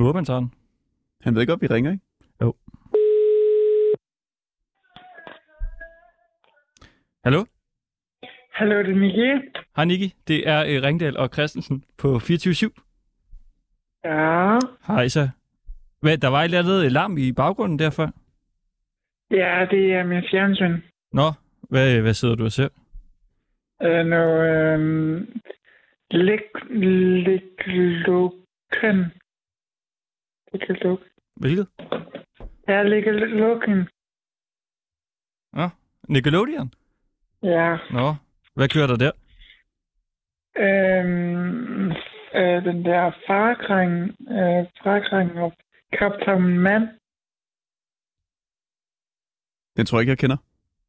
Må håbe, han tager den. Han ved godt, vi ringer, ikke? Jo. Hallo? Hallo, det er Miki. Hej Niki, det er øh, Ringdal og Christensen på 24 Ja, Hej så. Hvad, der var et eller andet larm i baggrunden derfor? ja, det er min fjernsyn. Nå, hvad, hvad sidder du og ser? Øh, nu, øh, læg, læg, lukken. Læg, luk. Hvilket? Ja, læg, lukken. Nickelodeon? Ja. Nå, hvad kører der der? Øhm, øh, den der farkring, øh, farkring og Captain Man. Den tror jeg ikke, jeg kender.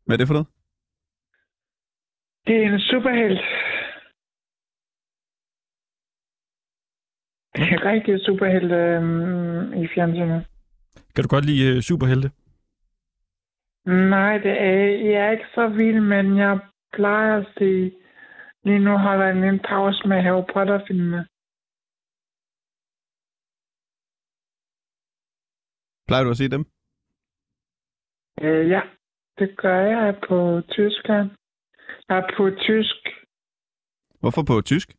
Hvad er det for noget? Det er en superhelt. Det er rigtig superhelt øh, i fjernsynet. Kan du godt lide øh, superhelte? Nej, det er, jeg er ikke så vild, men jeg plejer at se... Lige nu holder jeg en pause med Harry Potter-filmene. Plejer du at se dem? Øh, ja, det gør jeg på Tyskland. Jeg er på tysk, Hvorfor på tysk?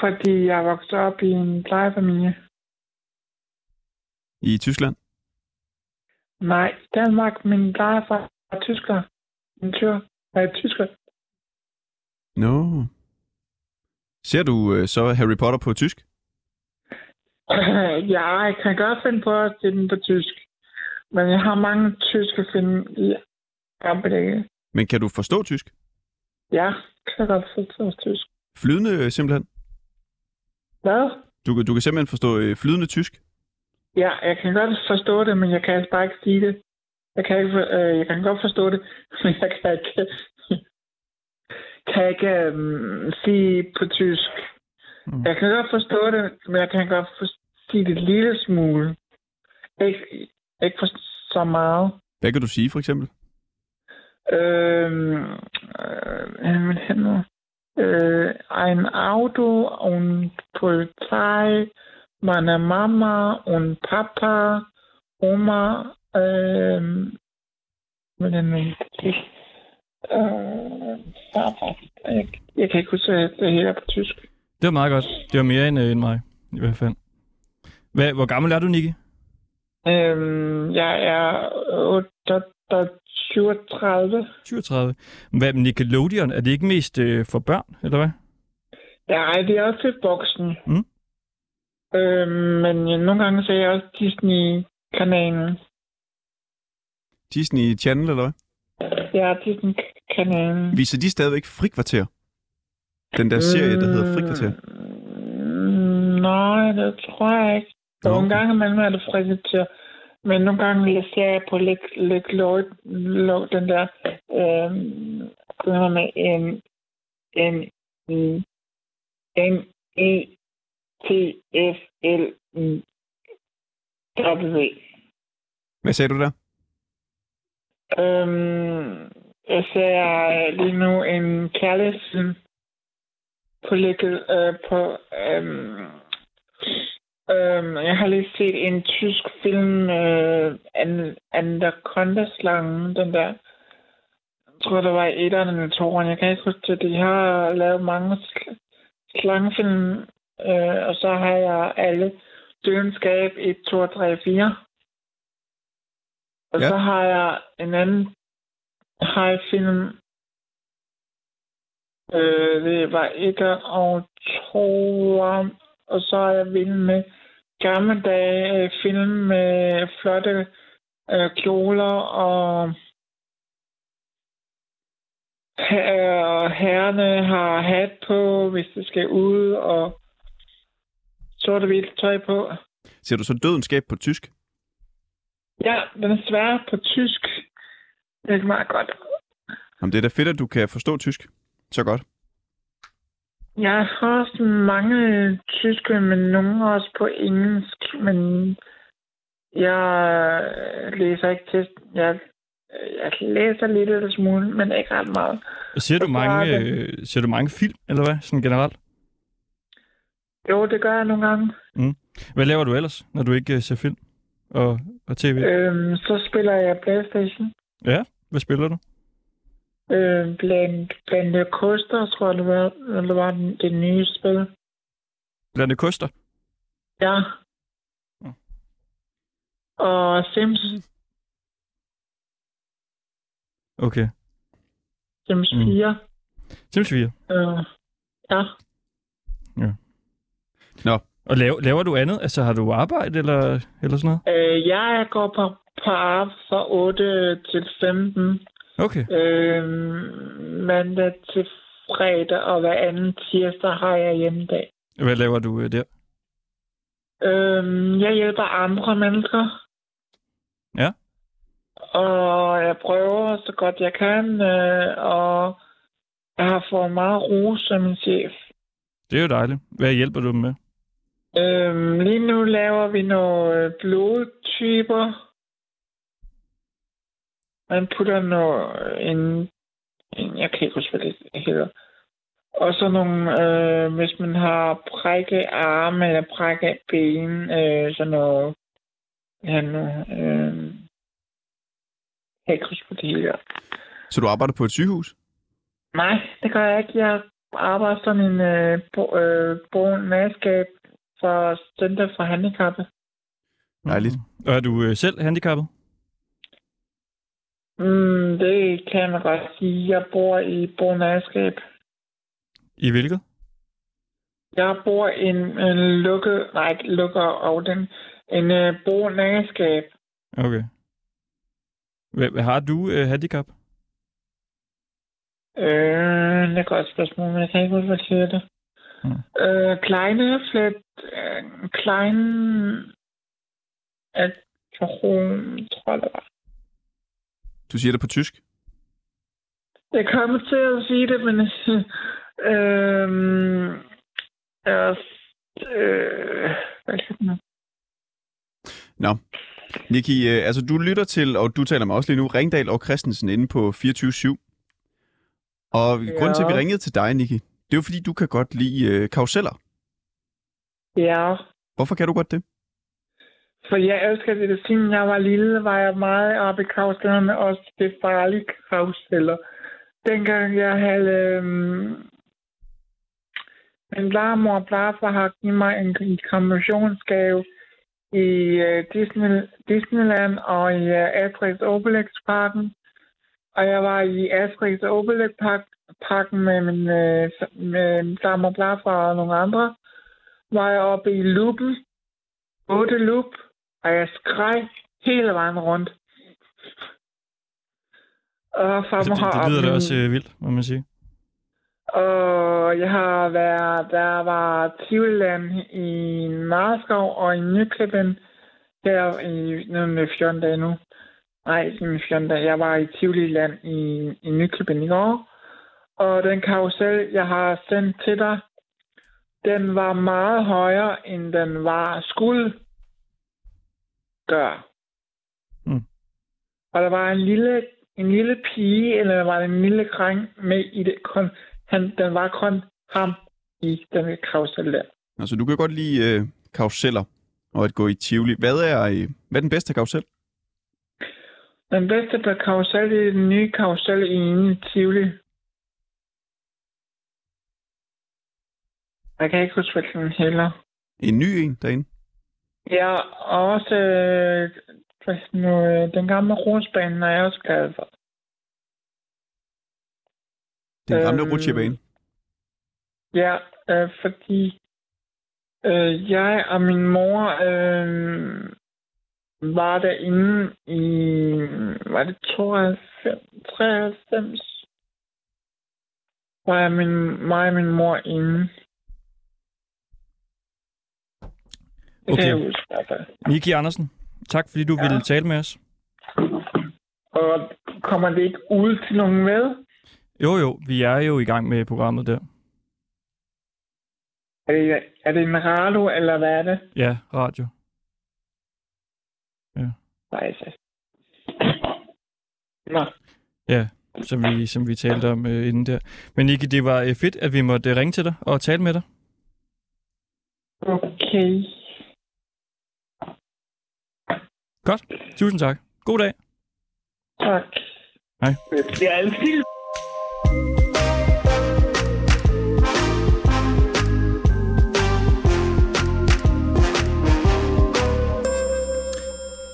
Fordi jeg voksede op i en plejefamilie. I Tyskland? Nej, Danmark, min plejefar er tysker. En tyr. Er tysker. Nå. Ser du øh, så Harry Potter på tysk? ja, jeg kan godt finde på at se den på tysk. Men jeg har mange tyske film i øjeblikket. Men kan du forstå tysk? Ja, kan jeg godt forstå tysk. Flydende øh, simpelthen? Hvad? Du, kan- du kan simpelthen forstå øh, flydende tysk? Ja, jeg kan godt forstå det, men jeg kan altså bare ikke sige det. Jeg kan, ikke, øh, jeg kan godt forstå det, men jeg kan ikke, kan ikke øh, sige på tysk. Mm. Jeg kan godt forstå det, men jeg kan godt for, sige det en lille smule. Ikke, ikke for så meget. Hvad kan du sige, for eksempel? Äh, mit Händen. Äh, ein Auto und Polizei, meine Mama und Papa, Oma, ähm, äh, Papa. Jeg, jeg kan ikke huske, hvad det hedder på tysk. Det var meget godt. Det var mere end, øh, end mig, i hvert fald. Hvad, hvor gammel er du, Niki? Øhm, jeg er 37. 37. Hvad med Nickelodeon? Er det ikke mest øh, for børn, eller hvad? Ja, det er også lidt voksen. Mm. Øhm, men nogle gange ser jeg også Disney-kanalen. Disney Channel, eller hvad? Ja, Disney-kanalen. Viser de stadigvæk frikvarter? Den der serie, der hedder frikvarter. Mm, nej, det tror jeg ikke. Nogle okay. gange imellem er det frikvarter. Men nogle gange ser jeg på Læk Læk Lloyd, den der, øhm, den med en, en, en, en, E, T, F, L, W. Hvad sagde du der? Øhm, jeg ser lige nu en kærlighedsfilm på øh, på øhm, øhm, jeg har lige set en tysk film øh, An- Anaconda-slangen, den der jeg tror, der var etteren eller toeren. Jeg kan ikke huske det. De har lavet mange sl- slangefilm, øh, og så har jeg alle Dødenskab 1, 2, 3, 4. Og Ja. så har jeg en anden high-film. Øh, det var et og to, og så er jeg vild med gamle dage øh, film med flotte øh, kjoler og her- og herrerne har hat på, hvis det skal ud, og sort og hvidt tøj på. Ser du så dødenskab på tysk? Ja, den er svær på tysk. Det er meget godt. Jamen, det er da fedt, at du kan forstå tysk. Så godt. Jeg har også mange tyske, men nogle også på engelsk, men jeg læser ikke til. Jeg, jeg læser lidt eller smule, men ikke ret meget. Ser du, Så mange, øh, ser du mange film, eller hvad, sådan generelt? Jo, det gør jeg nogle gange. Hvad laver du ellers, når du ikke uh, ser film og, og tv? Øhm, så spiller jeg Playstation. Ja, hvad spiller du? Øh, blandt, blandt the Coaster, tror jeg, det var, det var den, det nye spil. Blandt koster? Ja. Mm. Og Sims. Okay. Sims Mm. 4. Sims 4. Øh, ja. Og laver, laver du andet? Altså har du arbejde eller, eller sådan noget? Øh, jeg går på, på arbejde fra 8 til 15. Okay. Øh, mandag til fredag, og hver anden tirsdag har jeg hjemmedag. Hvad laver du uh, der? Øh, jeg hjælper andre mennesker. Ja. Og jeg prøver så godt jeg kan, øh, og jeg har fået meget ro som min chef. Det er jo dejligt. Hvad hjælper du dem med? Øhm, lige nu laver vi nogle øh, blodtyper. Man putter noget, en, en, jeg kan ikke huske, hvad det hedder. Og så nogle, øh, hvis man har brækket arme eller brækket ben, øh, sådan noget, ja nu, øh, jeg kan ikke huske, hvad det hedder. Så du arbejder på et sygehus? Nej, det gør jeg ikke. Jeg arbejder som en øh, bo, øh, bogenmandskab for Center for Handicappede. Dejligt. Og er du uh, selv handicappet? Mm, det kan man godt sige. Jeg bor i bogenmandskab. I hvilket? Jeg bor i en, en lukket, nej ikke lukket afdeling, en øh, bogenmandskab. Okay. Hvad, har du uh, handicap? Øh, det er et godt spørgsmål, men jeg kan ikke huske, hvad det hedder. Mm. Øh, kleine flet, øh, klein, at tror jeg, det var. Du siger det på tysk? Jeg kommer til at sige det, men... øhm, øh, øh, hvad er det? Nå. Niki, øh, altså du lytter til, og du taler med os lige nu, Ringdal og Christensen inde på 24-7. Og ja. grunden til, at vi ringede til dig, Niki, det er jo fordi, du kan godt lide øh, karuseller. Ja, Hvorfor kan du godt det? For jeg elsker det. det. Siden jeg var lille, var jeg meget oppe i kravstillerne, også det farlige karuseller. Dengang jeg havde... Øhm, min blarmor og blarfar har givet mig en, en kombinationsgave i øh, Disney, Disneyland og i øh, Asterix Obelix Parken. Og jeg var i Asterix Obelix Park, Parken med min øh, med min blarmor og blarfar og nogle andre. Var jeg oppe i loopen. 8 loop. Og jeg skreg hele vejen rundt. Og Altså, det, har det lyder da også uh, vildt, må man sige. og jeg har været, der var Tivland i Marskov og i Nyklippen der i nogle 14 dage nu. Nej, ikke 14 dage. Jeg var i Tivoliland i, i Nyklippen i går. Og den karusel, jeg har sendt til dig, den var meget højere, end den var skulle gøre. Mm. Og der var en lille, en lille pige, eller var det en lille dreng med i det. Kun, han, den var kun ham i den karusel der. Altså, du kan godt lide øh, karuseller og at gå i Tivoli. Hvad er, øh, hvad er den bedste karusel? Den bedste på karusel er den nye karusel i Tivoli. Jeg kan ikke huske, hvad den hedder. En ny en derinde? Ja, og også øh, nu, øh, den gamle rusbane er jeg også glad for. Den gamle øhm... rutsjebane? Ja, øh, fordi øh, jeg og min mor øh, var derinde i, var det 92, 93? Var jeg min, mig og min mor inde. Det Okay. kan jeg huske i hvert fald. Niki Andersen, tak fordi du Ja. ville tale med os. Og kommer det ikke ud til nogen med? Jo, jo, vi er jo i gang med programmet der. Er det, er det en radio, eller hvad er det? Ja, radio. Nej, så. Nå, Ja, som vi, som vi talte om øh, inden der. Men Niki, det var øh, fedt, at vi måtte ringe til dig og tale med dig. okay. Godt. Tusind tak. God dag. Tak. Hej. Det er altid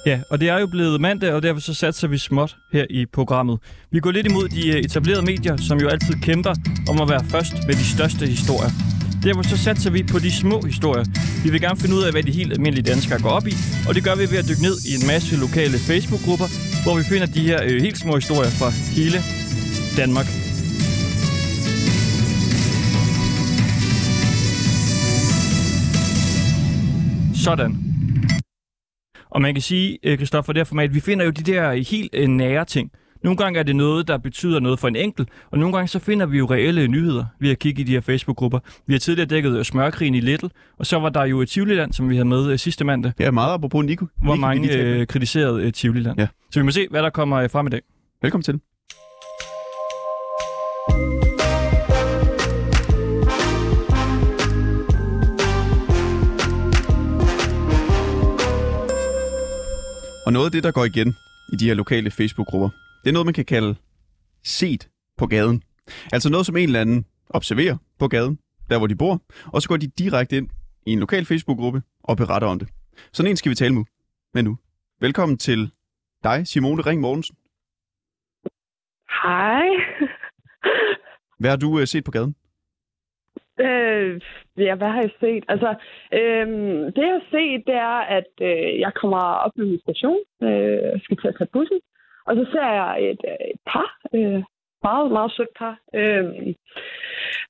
Ja, og det er jo blevet mandag, og derfor så satser vi småt her i programmet. Vi går lidt imod de øh, etablerede medier, som jo altid kæmper om at være først med de største historier. Derfor så satser vi på de små historier. Vi vil gerne finde ud af, hvad de helt almindelige danskere går op i, og det gør vi ved at dykke ned i en masse lokale Facebook-grupper, hvor vi finder de her øh, helt små historier fra hele Danmark. Sådan. Og man kan sige, øh, Kristoffer, det her format, vi finder jo de der helt øh, nære ting. Nogle gange er det noget, der betyder noget for en enkelt, og nogle gange så finder vi jo reelle nyheder ved at kigge i de her Facebook-grupper. Vi har tidligere dækket øh, smørkrigen i Little, og så var der jo et Tivoliland, som vi havde med øh, sidste mandag, Ja, meget apropos Nico. hvor mange øh, kritiserede øh, Tivoliland. Ja. Så vi må se, hvad der kommer øh, frem i dag. Velkommen til. Og noget af det, der går igen i de her lokale Facebook-grupper, det er noget, man kan kalde set på gaden. Altså noget, som en eller anden observerer på gaden, der hvor de bor, og så går de direkte ind i en lokal Facebook-gruppe og beretter om det. Sådan en skal vi tale med, nu. Velkommen til dig, Simone Ring Mortensen. Hej. Hvad har du øh, set på gaden? Øh, ja, hvad har jeg set? Altså, øh, det jeg har set, det er, at øh, jeg kommer op med min station, øh, skal til at tage bussen, og så ser jeg et, øh, et par, øh, meget, meget sødt par. Øh,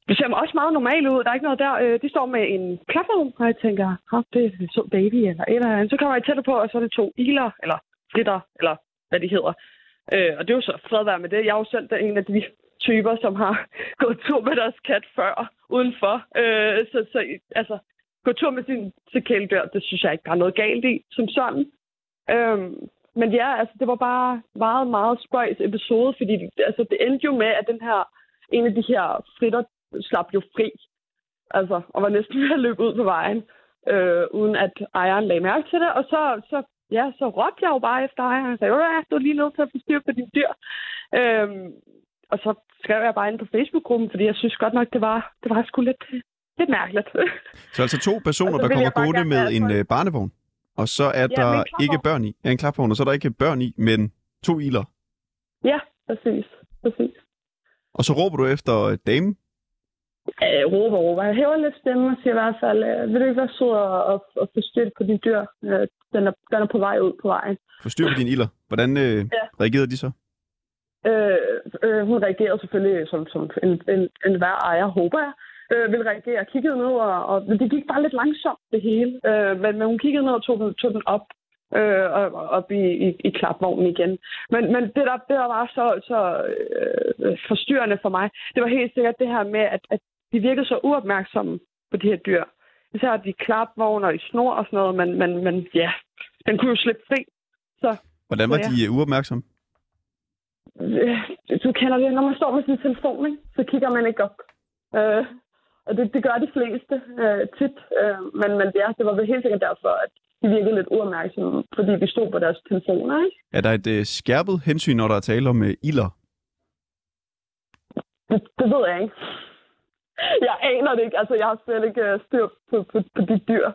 det ser også meget normalt ud, der er ikke noget der. Øh, de står med en platform, og jeg tænker, oh, det er så baby, eller et eller andet. Så kommer jeg tættere på, og så er det to iler, eller fritter, eller hvad de hedder. Øh, og det er jo så fred være med det. Jeg er jo selv en af de typer, som har gået tur med deres kat før udenfor. Øh, så, så altså, gå tur med sin til kæledyr, det synes jeg ikke, der er noget galt i, som sådan. Øhm, men ja, altså, det var bare meget, meget spøjs episode, fordi altså, det endte jo med, at den her, en af de her fritter slap jo fri. Altså, og var næsten ved at løbe ud på vejen, øh, uden at ejeren lagde mærke til det. Og så, så, ja, så råbte jeg jo bare efter ejeren og sagde, ja, du er lige nødt til at få styr på dine dyr. Øhm, og så skrev jeg bare ind på Facebook-gruppen, fordi jeg synes godt nok, det var, det var sgu lidt, lidt mærkeligt. Så altså to personer, der kommer gående med en øh, barnevogn, og så er Ja, der ikke børn i. Ja, en klapvogn, og så er der ikke børn i, men to iler. ja, præcis. præcis. Og så råber du efter øh, damen. Øh, råber, råber. Jeg hæver lidt stemme og siger i hvert fald, øh, vil du ikke være sød og, og, styr på din dyr? Øh, den, er, den er på vej ud på vejen. Få styr på dine iler. Hvordan øh, Ja. reagerede de så? Øh, øh, hun reagerede selvfølgelig som, som en, en, en hver ejer, håber jeg. Øh, ville reagere og kiggede ned, og, og det gik bare lidt langsomt, det hele. Øh, men, men hun kiggede ned og tog den, tog den op, øh, og, og op i, i, i klapvognen igen. Men, men det, der, det, der var så, så øh, forstyrrende for mig, det var helt sikkert det her med, at, at de virkede så uopmærksomme på de her dyr. Især de klapvogner i snor og sådan noget, men, men, men ja, den kunne jo slippe fri. Hvordan var Ja. de øh, uopmærksomme? Øh, du kender det, når man står med sin telefon, ikke? så kigger man ikke op. Øh, og det, det gør de fleste øh, tit. Øh, men, men ja, det var vel helt sikkert derfor, at de virkede lidt uopmærksomme, fordi de stod på deres telefoner. Ikke? Er der et øh, skærpet hensyn, når der er tale om øh, iler? Det, det ved jeg ikke. Jeg aner det ikke. Altså, jeg har slet ikke øh, styr på, på, på de dyr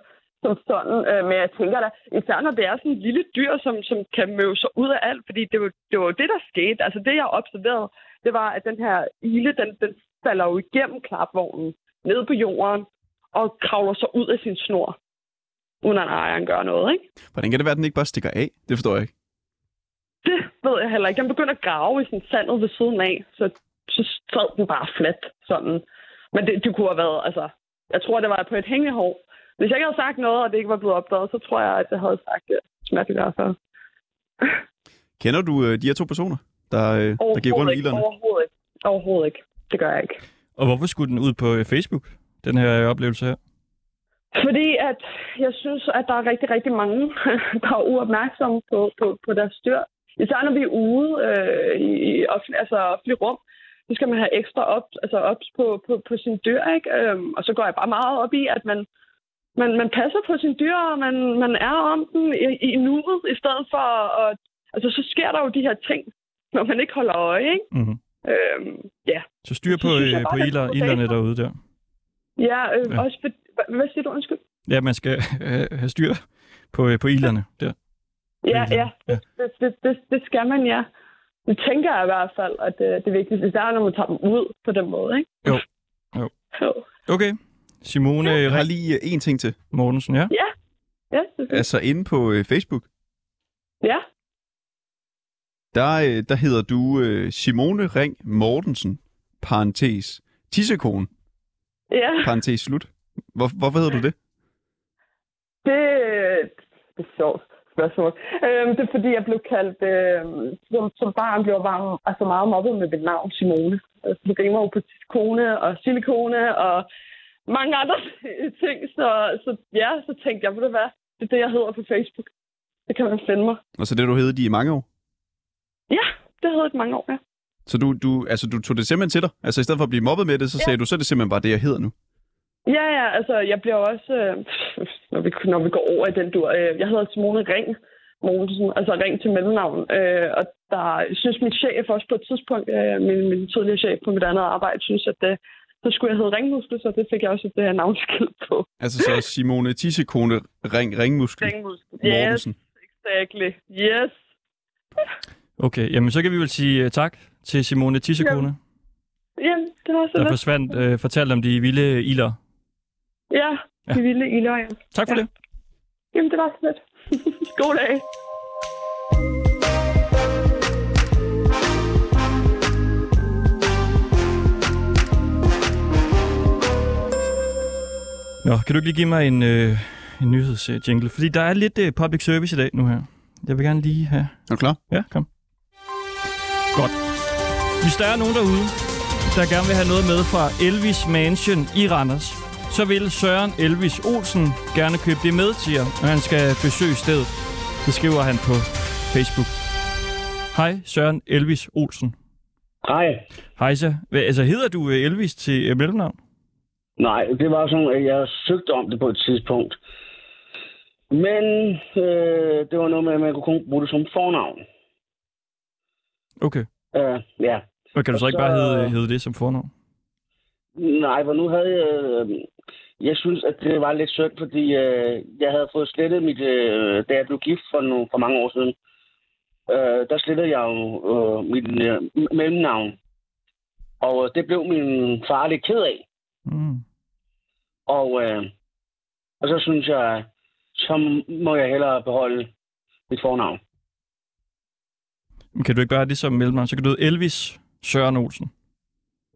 som sådan. Øh, men jeg tænker da, især når det er sådan en lille dyr, som, som kan møve sig ud af alt, fordi det var, det var jo det, der skete. Altså, det jeg observerede, det var, at den her ile, den, den falder jo igennem klapvognen ned på jorden og kravler sig ud af sin snor, uden at ejeren gør noget, ikke? Hvordan kan det være, at den ikke bare stikker af? Det forstår jeg ikke. Det ved jeg heller ikke. Den begynder at grave i sådan sandet ved siden af, så, så sad den bare fladt sådan. Men det, det kunne have været, altså, jeg tror, det var på et hængehår. Hvis jeg ikke havde sagt noget, og det ikke var blevet opdaget, så tror jeg, at jeg havde sagt det. Smerteligt i fald. Kender du øh, de her to personer, der, øh, der gik rundt ikke. ilerne? Overhovedet ikke. Overhovedet ikke. Det gør jeg ikke. Og hvorfor skulle den ud på øh, Facebook, den her øh, oplevelse her? Fordi at jeg synes, at der er rigtig, rigtig mange, der er uopmærksomme på, på, på deres dyr. Især når vi er ude øh, i i offentlig, altså offentlig rum, så skal man have ekstra op, altså ops på, på, på sin dyr. Ikke? Øhm, og så går jeg bare meget op i, at man man, man passer på sin dyr, og man, man er om den i, i nuet, i stedet for at... Altså, så sker der jo de her ting, når man ikke holder øje, ikke? Mm-hmm. Øhm, ja. Så styr på, synes øh, på der ilder, er ilderne derude der. Ja, øh, Ja. ja. også for, hvad, hvad siger du, undskyld? Ja, man skal øh, have styr på, øh, på ilderne der. Ja, ja, Ja. det, det, det, det, det skal man, ja. Det tænker jeg i hvert fald, at det, det er vigtigt, især når man tager dem ud på den måde, ikke? Jo. Jo. jo. Okay. Simone Jeg har lige øh, en ting til. Mortensen, ja. Ja, det, Altså inde på øh, Facebook, ja. Der, øh, der hedder du øh, Simone Ring Mortensen, parentes, tissekone, ja. parentes slut. Hvor, hvorfor hedder du det? Det, det er sjovt spørgsmål. Øhm, det er fordi, jeg blev kaldt, øhm, som, som barn blev bare, altså meget mobbet med mit navn, Simone. Altså, det rimer jo på kone og silikone og mange andre ting. Så, så ja, så tænkte jeg, ved du hvad, det er det, jeg hedder på Facebook. Det kan man finde mig. Og så det, du hedder de i mange år. Ja, det hedder jeg mange år, ja. Så du, du, altså, du tog det simpelthen til dig? Altså i stedet for at blive mobbet med det, så Ja. sagde du, så er det simpelthen bare det, jeg hedder nu. Ja, ja, altså, jeg bliver også, øh, når, vi, når vi går over i den dur, øh, jeg hedder Simone Ring Mogensen, altså Ring til mellemnavn, øh, og der synes min chef også på et tidspunkt, øh, min, min tidligere chef på mit andet arbejde, synes, at det, så skulle jeg hedde Ringmuskel, så det fik jeg også et øh, navnskilt på. Altså så Simone Tissekone Ring Ringmuskel Ringmuskel. Yes, Mortensen. exactly. Yes. Okay, jamen så kan vi vel sige uh, tak til Simone Tissekone, Jamen, det var så der lidt. forsvandt, uh, fortalte om de vilde ilder. Ja, de vilde ilder, ja. Tak for Ja. det. Jamen, det var så lidt. God dag. Nå, kan du ikke lige give mig en, øh, en nyhedsjingle? Fordi der er lidt øh, public service i dag nu her. Jeg vil gerne lige have... Er du klar? Ja, kom. Godt. Hvis der er nogen derude, der gerne vil have noget med fra Elvis Mansion i Randers, så vil Søren Elvis Olsen gerne købe det med til jer, når han skal besøge stedet. Det skriver han på Facebook. Hej, Søren Elvis Olsen. Nej, Hejsa. Hvad, altså, hedder du øh, Elvis til øh, mellemnavn? nej, det var sådan, at jeg søgte om det på et tidspunkt. Men øh, det var noget med, at man kunne kun bruge det som fornavn. Okay. Øh, ja. Og kan du så ikke Så- bare hedde, hedde det som fornavn? Nej, for nu havde jeg... Øh, jeg synes, at det var lidt synd, fordi øh, jeg havde fået slettet mit... Øh, da jeg blev gift for, nogle, for mange år siden, øh, der slettede jeg jo øh, mit øh, mellemnavn. Og øh, det blev min far lidt ked af. Mm. Og, øh, og så synes jeg, så må jeg hellere beholde mit fornavn. Kan du ikke bare have det som mellemnavn? Så kan du hedde Elvis Søren Olsen.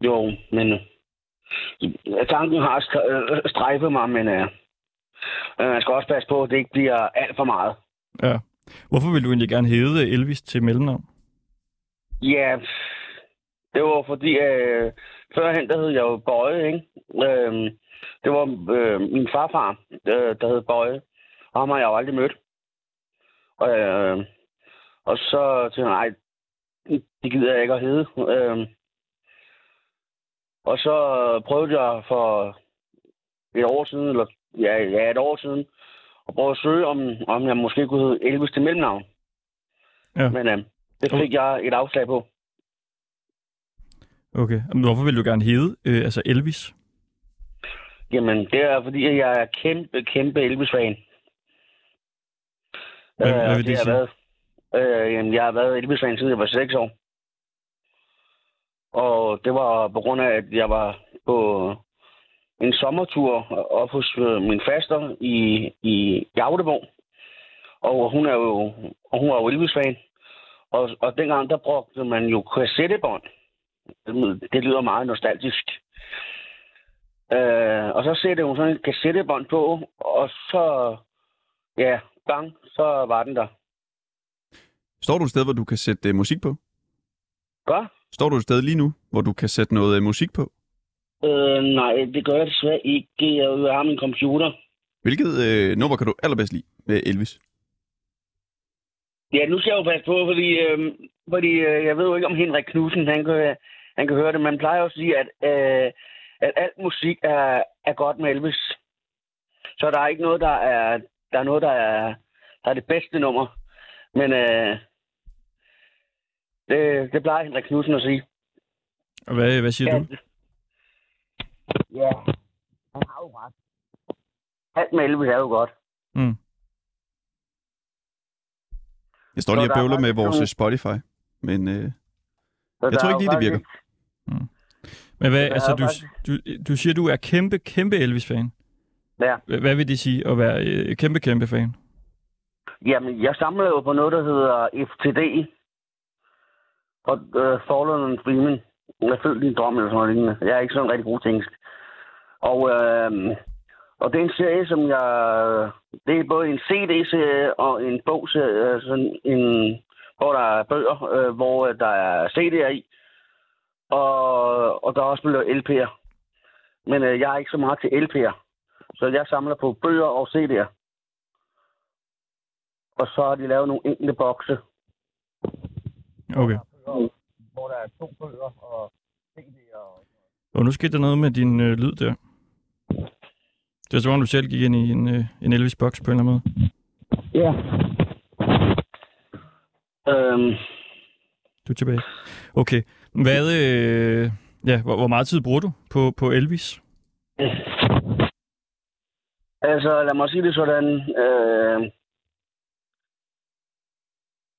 Jo, men øh, tanken har øh, strejfet mig, men øh, øh, man skal også passe på, at det ikke bliver alt for meget. Ja. Hvorfor vil du egentlig gerne hedde Elvis til mellemnavn? Ja, det var fordi, øh, førhen der hed jeg jo Bøje, ikke? Øh, det var øh, min farfar, øh, der hed Bøje, og ham har jeg jo aldrig mødt. Og, øh, og så tænkte jeg, nej, det gider jeg ikke at hedde. Øh, og så prøvede jeg for et år siden, eller ja, ja et år siden, at prøve at søge, om, om jeg måske kunne hedde Elvis til mellemnavn. Ja. Men øh, det fik jeg et afslag på. Okay. Men hvorfor vil du gerne hedde øh, altså Elvis? Jamen, det er fordi, at jeg er kæmpe, kæmpe Elvis-fan. Hvad- hvad Øh, vil det har sige? Været, øh, jamen, jeg har været Elvis-fan siden jeg var 6 år. Og det var på grund af, at jeg var på en sommertur op hos øh, min faster i, i Jaudeborg. Og hun er jo, og hun er jo Elvis-fan. Og, og dengang, der brugte man jo kassettebånd. Det lyder meget nostalgisk. Øh, og så sætte hun sådan en kassettebånd på, og så, ja, bang, så var den der. Står du et sted, hvor du kan sætte uh, musik på? Godt? Står du et sted lige nu, hvor du kan sætte noget uh, musik på? Øh, nej, det gør jeg desværre ikke. Jeg har min computer. Hvilket uh, nummer kan du allerbedst lide med Elvis? Ja, nu skal jeg jo passe på, fordi, øh, fordi øh, jeg ved jo ikke, om Henrik Knudsen, han kan, han kan høre det. Man plejer jo at sige, at, øh, at alt musik er, er godt med Elvis. Så Så der er ikke noget, der er, der er noget, der er, der er det bedste nummer. Men øh, det, det plejer Henrik Knudsen at sige. Og hvad, hvad siger Ja. du? Ja, han har jo ret. Alt med Elvis er jo godt. Mm. Jeg står lige og er bøvler med vores nogle- Spotify, men øh, Jeg tror ikke lige, det virker. Men hvad, altså, du, du, du siger, du er kæmpe, kæmpe Elvis-fan. Ja. Hvad hvad vil det sige at være øh, kæmpe, kæmpe fan? Jamen, jeg samler jo på noget, der hedder FTD. Og øh, Fallen and Dreaming. Jeg er født i en drøm eller sådan noget lignende. Jeg er ikke sådan rigtig god til engelsk. Og, øh, og det er en serie, som jeg... Det er både en CD-serie og en bogserie. Øh, sådan en, hvor der er bøger, øh, hvor øh, der er CD'er i. Og, og der er også blevet LP'er. Men øh, jeg er ikke så meget til LP'er. Så jeg samler på bøger og CD'er. Og så har de lavet nogle enkelte bokse, Okay hvor der er to bøger og CD'er. Og... Og nu skete der noget med din øh, lyd der. Det er som om, du selv gik ind i en, øh, en Elvis-boks på en eller anden måde. Ja. Øhm, Du er tilbage. Okay. Hvad, øh, ja, hvor, hvor meget tid bruger du på, på Elvis? altså, lad mig sige det sådan. Øh,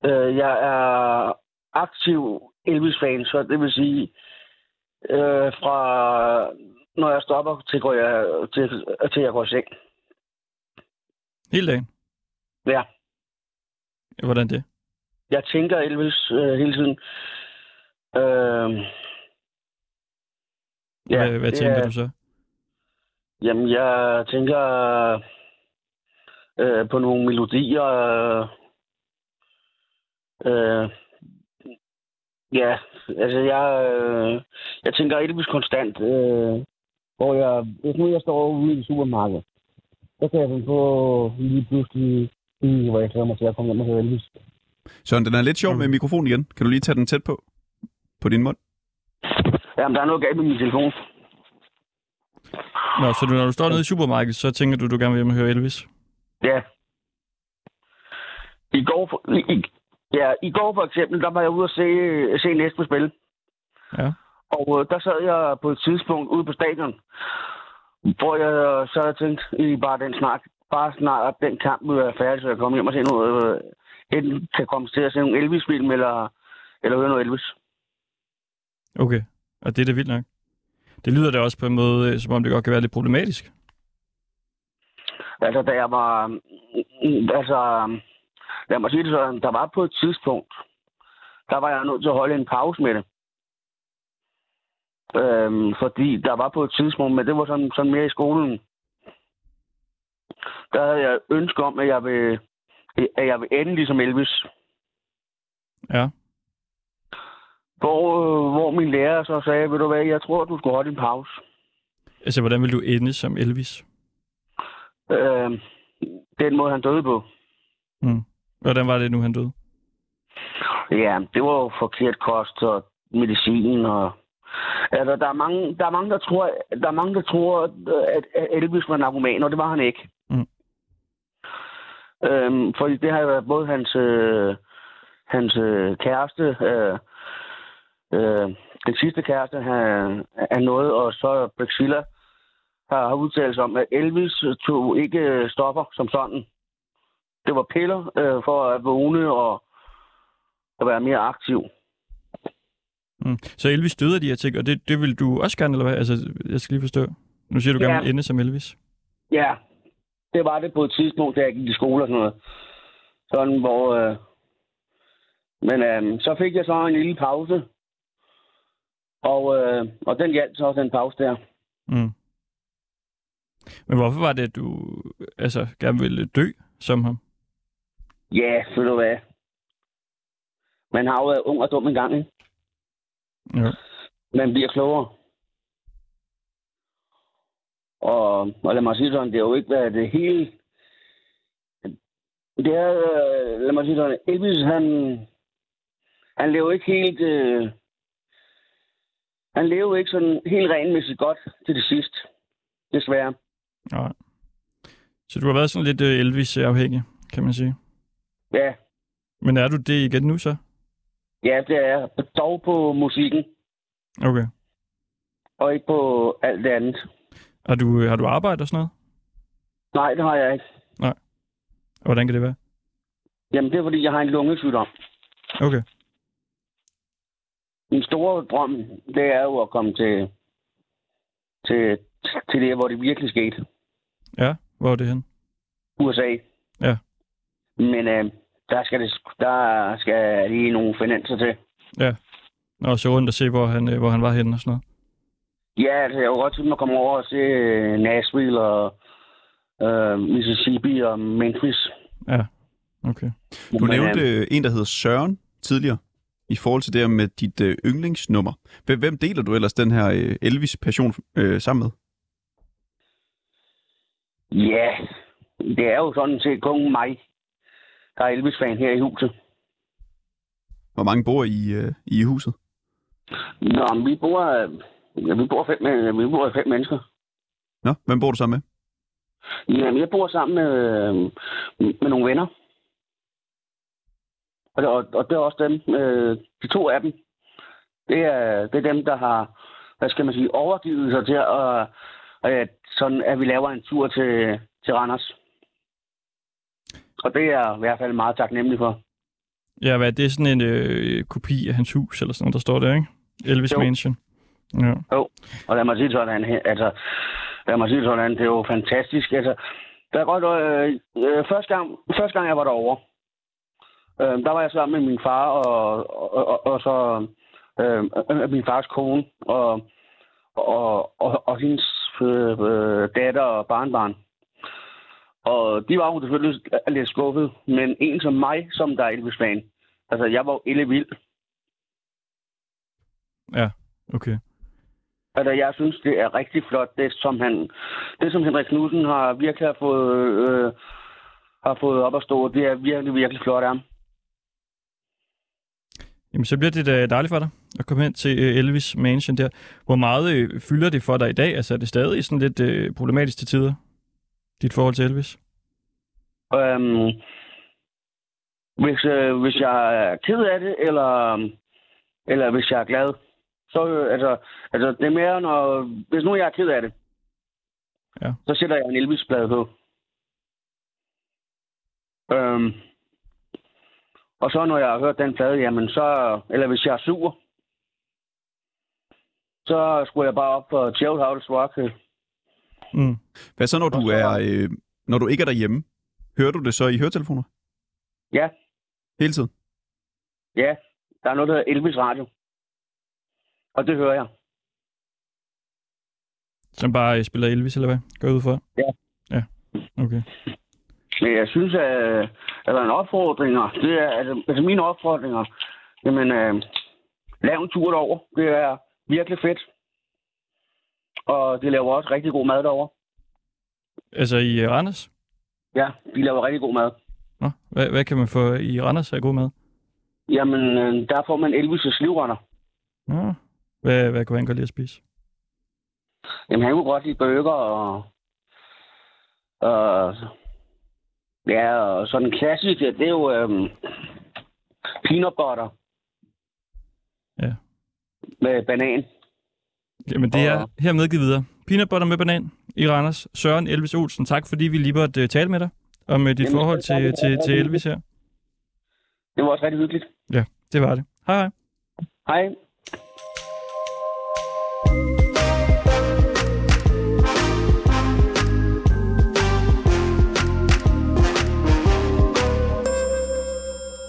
øh, jeg er aktiv Elvis-fan, så det vil sige, øh, fra når jeg stopper, til, går jeg, til, til jeg går i seng. Hele dagen? Ja. Hvordan det? Jeg tænker Elvis øh, hele tiden. Øh, Ja, hvad hvad tænker er- du så? Jamen, jeg tænker øh, på nogle melodier. Øh, øh, ja, altså jeg, øh, jeg tænker Elvis konstant. Øh, hvor jeg, hvis nu jeg står ude i supermarkedet, så kan jeg finde på lige pludselig, lige, hvor jeg glæder mig til at komme hjem og høre Elvis. Søren, den er lidt sjov med mikrofonen igen. Kan du lige tage den tæt på? På din mund? Jamen, der er noget galt med min telefon. Nå, så du, når du står nede i supermarkedet, så tænker du, du gerne vil hjem og høre Elvis? Ja. I går, i- ja, i går for eksempel, der var jeg ude og se, se næste spil. Ja. Og øh, der sad jeg på et tidspunkt ude på stadion, hvor jeg så havde tænkt, i bare den snak, bare snart at den kamp vil være færdig, så jeg kommer hjem og se noget, øh, enten kan komme til at se nogle Elvis-film, eller, eller høre noget Elvis. Okay. Og det er da vildt nok. Det lyder da også på en måde, øh, som om det godt kan være lidt problematisk. Altså, da jeg var... mm, Altså, lad mig sige det sådan, der var på et tidspunkt, der var jeg nødt til at holde en pause med det. Øhm, fordi der var på et tidspunkt, men det var sådan, sådan mere i skolen. Der havde jeg ønske om, at jeg vil, at jeg vil ende ligesom Elvis. Ja. Hvor, øh, hvor min lærer så sagde, ved du hvad, jeg tror, du skulle holde en pause. Altså, hvordan vil du ende som Elvis? Øhm, den måde, han døde på. Mm. Hvordan var det nu, han døde? Ja, det var jo forkert kost og medicin og... Altså, der er mange, der er mange, der tror, der er mange, der tror, at Elvis var narkoman, og det var han ikke. Mm. Øhm, fordi det har været både hans, øh, hans øh, kæreste, øh, øh, den sidste kæreste, han, han nåede, og så Priscilla har, har udtalt sig om, at Elvis tog ikke stoffer som sådan. Det var piller øh, for at vågne og at være mere aktiv. Mm. Så Elvis af de her ting, og det, det vil du også gerne, eller hvad? Altså, jeg skal lige forstå. Nu siger du Ja. gerne vil ende som Elvis. Ja, det var det på et tidspunkt, da jeg gik i skole og sådan noget. Sådan, hvor... Øh... Men øh, så fik jeg så en lille pause. Og, øh, og den hjalp så også den pause der. Mm. Men hvorfor var det, at du altså, gerne ville dø som ham? Ja, ved du hvad. Man har jo været ung og dum en gang, ikke? Jo. Man bliver klogere. Og, og lad mig sige sådan, det har jo ikke været det hele... Det er, øh, lad mig sige sådan, Elvis, han, han lever ikke helt... Øh, han lever ikke sådan helt regelmæssigt godt til det sidste. Desværre. Nej. Så du har været sådan lidt øh, Elvis-afhængig, kan man sige. Ja, Men er du det igen nu så? ja det er jeg. Dog på musikken, Okay. og ikke på alt det andet. Har du, har du arbejde og sådan noget? Nej, det har jeg ikke. Og hvordan kan det være? Jamen, det er fordi, jeg har en lungesygdom. Okay. Min store drøm, det er jo at komme til, til, til det, hvor det virkelig skete. Ja, hvor er det hen? USA. Ja. Men øh, der skal det, der skal lige nogle finanser til. Og så rundt og se, hvor han, øh, hvor han var henne og sådan noget. Ja, altså, jeg kunne godt tænke mig at komme over og se øh, Nashville og øh, Mississippi og Memphis. Ja, okay. Du Men, nævnte øh, øh, en, der hedder Søren tidligere, i forhold til det her med dit øh, yndlingsnummer. Hvem, hvem deler du ellers den her øh, Elvis-passion øh, sammen med? Ja, det er jo sådan set kun mig, der er Elvis-fan her i huset. Hvor mange bor I, øh, I huset? Nå, men vi bor, øh, ja, vi bor fem, øh, vi bor fem mennesker. Nå, hvem bor du sammen med? Jamen, jeg bor sammen med, øh, med nogle venner. Og det, og, og det er også dem, øh, de to af dem, det er, det er dem, der har, hvad skal man sige, overgivet sig til, at, at, sådan, at vi laver en tur til, til Randers. Og det er jeg i hvert fald meget taknemmelig for. Ja, hvad er det sådan en øh, kopi af hans hus, eller sådan noget, der står der, ikke? Elvis Jo. Mansion. Ja. Og lad mig sige sådan, altså, lad mig sige sådan, det er jo fantastisk. Altså, der er godt, øh, øh, første, gang, første gang jeg var derovre, øh, der var jeg sammen med min far og, og, og, og så øh, øh, min fars kone og, og, og, og hendes øh, øh, datter og barnbarn. Og de var jo selvfølgelig lidt skuffet, men en som mig, som der er Elvis-fan, altså jeg var jo ellevild. ja, okay. Altså, jeg synes, det er rigtig flot, det som han, det som Henrik Knudsen har virkelig har fået, øh, har fået op at stå, det er virkelig, virkelig flot af ham. Jamen, så bliver det da dejligt for dig at komme hen til øh, Elvis Mansion der. Hvor meget øh, fylder det for dig i dag? Altså, er det stadig sådan lidt øh, problematisk til tider? Dit forhold til Elvis? Øhm, hvis, øh, hvis jeg er ked af det, eller, eller hvis jeg er glad, så øh, altså, altså, det er mere, når, hvis nu jeg er ked af det, Ja. så sætter jeg en Elvis-plade på. Øhm, og så når jeg har hørt den plade, jamen så, eller hvis jeg er sur, så skulle jeg bare op på Jailhouse Rock. Mm. Hvad så, når du, er, øh, når du ikke er derhjemme? Hører du det så i høretelefoner? Ja. Hele tiden? Ja, der er noget, der hedder Elvis Radio. Og det hører jeg. Som bare øh, spiller Elvis, eller hvad? Går jeg ud for? Ja. Ja, okay. Men jeg synes, at, at der er en opfordringer. Det er, altså, altså mine opfordringer, jamen, øh, lav en tur derover. Det er virkelig fedt. Og de laver også rigtig god mad derovre. Altså i øh, Randers? Ja, de laver rigtig god mad. Nå, hvad, hvad kan man få i Randers af god mad? Jamen, øh, der får man Elvis' livretter. Nå, hvad, hvad kunne han godt lide at spise? Jamen, han kunne godt lide burger og... og ja, og sådan en klassik, det er jo øhm, peanut butter. Ja. Med banan. Jamen, det er Og- her medgivet videre. Peanut butter med banan i Randers. Søren Elvis Olsen, tak fordi vi lige måtte uh, tale med dig om uh, dit Jamen, forhold selv tak. til, til, til Elvis her. Det var også rigtig hyggeligt. Det var det. Hej hej. Hej.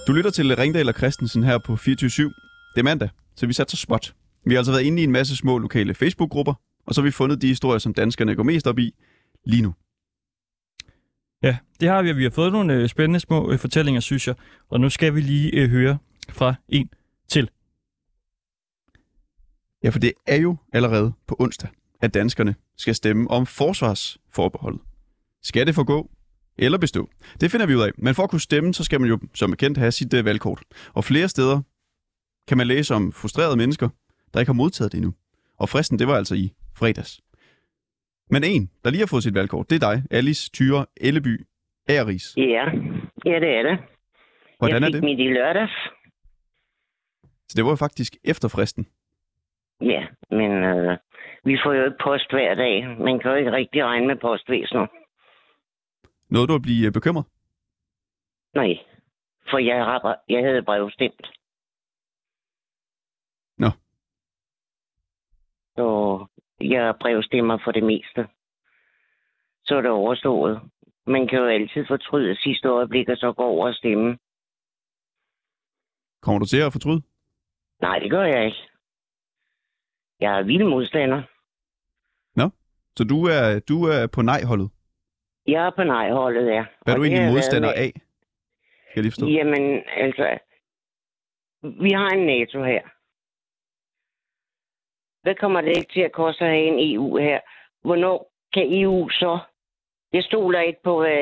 Du lytter til Ringdal og Christensen her på 24 Det er mandag, så vi sat så spot. Vi har altså været inde i en masse små lokale Facebook-grupper, og så har vi fundet de historier, som danskerne går mest op i lige nu. Ja, det har vi, vi har fået nogle øh, spændende små øh, fortællinger, synes jeg. Og nu skal vi lige øh, høre fra en til. Ja, for det er jo allerede på onsdag, at danskerne skal stemme om forsvarsforbeholdet. Skal det forgå eller bestå? Det finder vi ud af. Men for at kunne stemme, så skal man jo som bekendt have sit valgkort. Og flere steder kan man læse om frustrerede mennesker, der ikke har modtaget det endnu. Og fristen, det var altså i fredags. Men en, der lige har fået sit valgkort, det er dig, Alice Thyre Elleby Aris. Ja, ja det er det. Hvordan jeg er fik det? mit i lørdags. Så det var jo faktisk efter fristen. Ja, men øh, vi får jo ikke post hver dag. Man kan jo ikke rigtig regne med postvæsenet. Noget du at blive øh, bekymret? Nej, for jeg, har, jeg havde brevstemt. Nå. Så jeg brevstemmer for det meste. Så er det overstået. Man kan jo altid fortryde sidste øjeblik, og så gå over og stemme. Kommer du til at fortryde? Nej, det gør jeg ikke. Jeg er vild modstander. Så du er, du er på nej-holdet. Jeg er på nej-holdet, ja. Hvad er Og du egentlig modstander af? Skal jeg lige forstå? Jamen, altså, vi har en NATO her. Hvad kommer det ikke til at koste at have en EU her? Hvornår kan EU så... Jeg stoler ikke på, hvad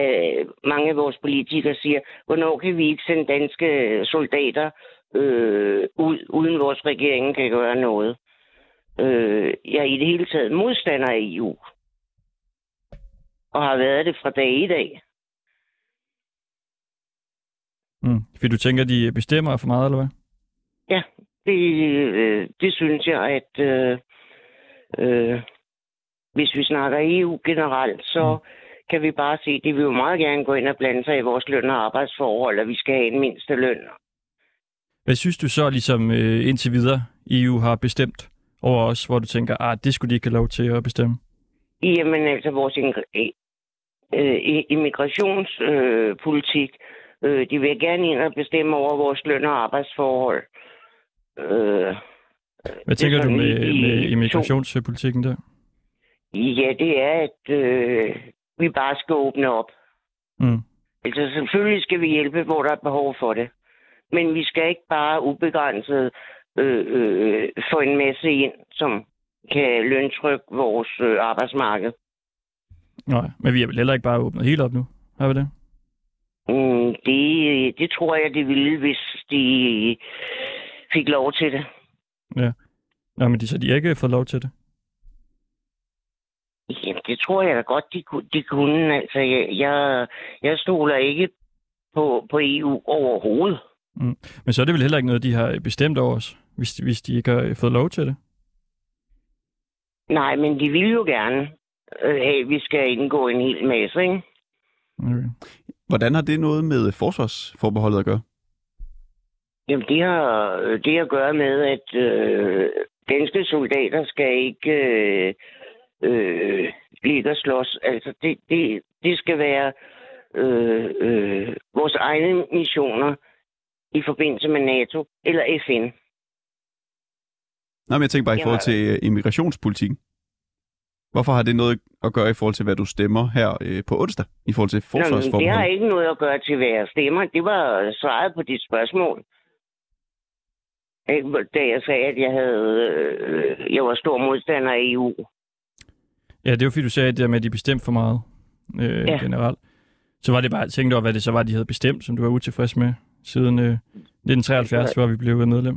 mange af vores politikere siger. Hvornår kan vi ikke sende danske soldater øh, ud, uden vores regering kan gøre noget? Øh, jeg er i det hele taget modstander af EU. Og har været det fra dag i dag. Mm. Fordi du tænker, de bestemmer for meget, eller hvad? Det, øh, det synes jeg, at øh, øh, hvis vi snakker EU generelt, så mm. kan vi bare se, det vil jo meget gerne gå ind og blande sig i vores løn- og arbejdsforhold, og vi skal have en mindste løn. Hvad synes du så, ligesom øh, indtil videre, EU har bestemt over os, hvor du tænker, ah, det skulle de ikke have lov til at bestemme? Jamen altså vores øh, immigrationspolitik, øh, de vil gerne ind og bestemme over vores løn- og arbejdsforhold. Øh, Hvad tænker du med, i- med immigrationspolitikken der? Ja, det er, at øh, vi bare skal åbne op. Mm. Altså selvfølgelig skal vi hjælpe, hvor der er behov for det. Men vi skal ikke bare ubegrænset øh, øh, få en masse ind, som kan løntrykke vores øh, arbejdsmarked. Nej, men vi har vel heller ikke bare åbnet helt op nu, har vi det? Mm, det, det tror jeg, det ville, hvis de fik lov til det. Nå, men de, så de har ikke fået lov til det. Jamen, det tror jeg da godt, de, kunne- de kunne. Altså, jeg, jeg, jeg stoler ikke på, på EU overhovedet. Men så er det vel heller ikke noget, de har bestemt over os, hvis, hvis de ikke har fået lov til det. Nej, men de vil jo gerne øh, have, at vi skal indgå en hel masse, ikke? Okay. Hvordan har det noget med forsvarsforbeholdet at gøre? Jamen, det har, det at gøre med, at øh, danske soldater skal ikke øh, øh, ligge og slås. Altså, det, det, det skal være øh, øh, vores egne missioner i forbindelse med NATO eller FN. Nej, men jeg tænker bare i forhold til øh, immigrationspolitikken. Hvorfor har det noget at gøre i forhold til, hvad du stemmer her øh, på onsdag, i forhold til men det har ikke noget at gøre til, hvad jeg stemmer. Det var svaret på dit spørgsmål. Da jeg sagde, at jeg, havde, øh, jeg var stor modstander af EU. Ja, det var fordi, du sagde det der med, at de bestemte for meget øh, Ja. generelt. Så var det bare, tænkte du over, hvad det så var, de havde bestemt, som du var utilfreds med siden øh, 1973, hvor vi blev medlem?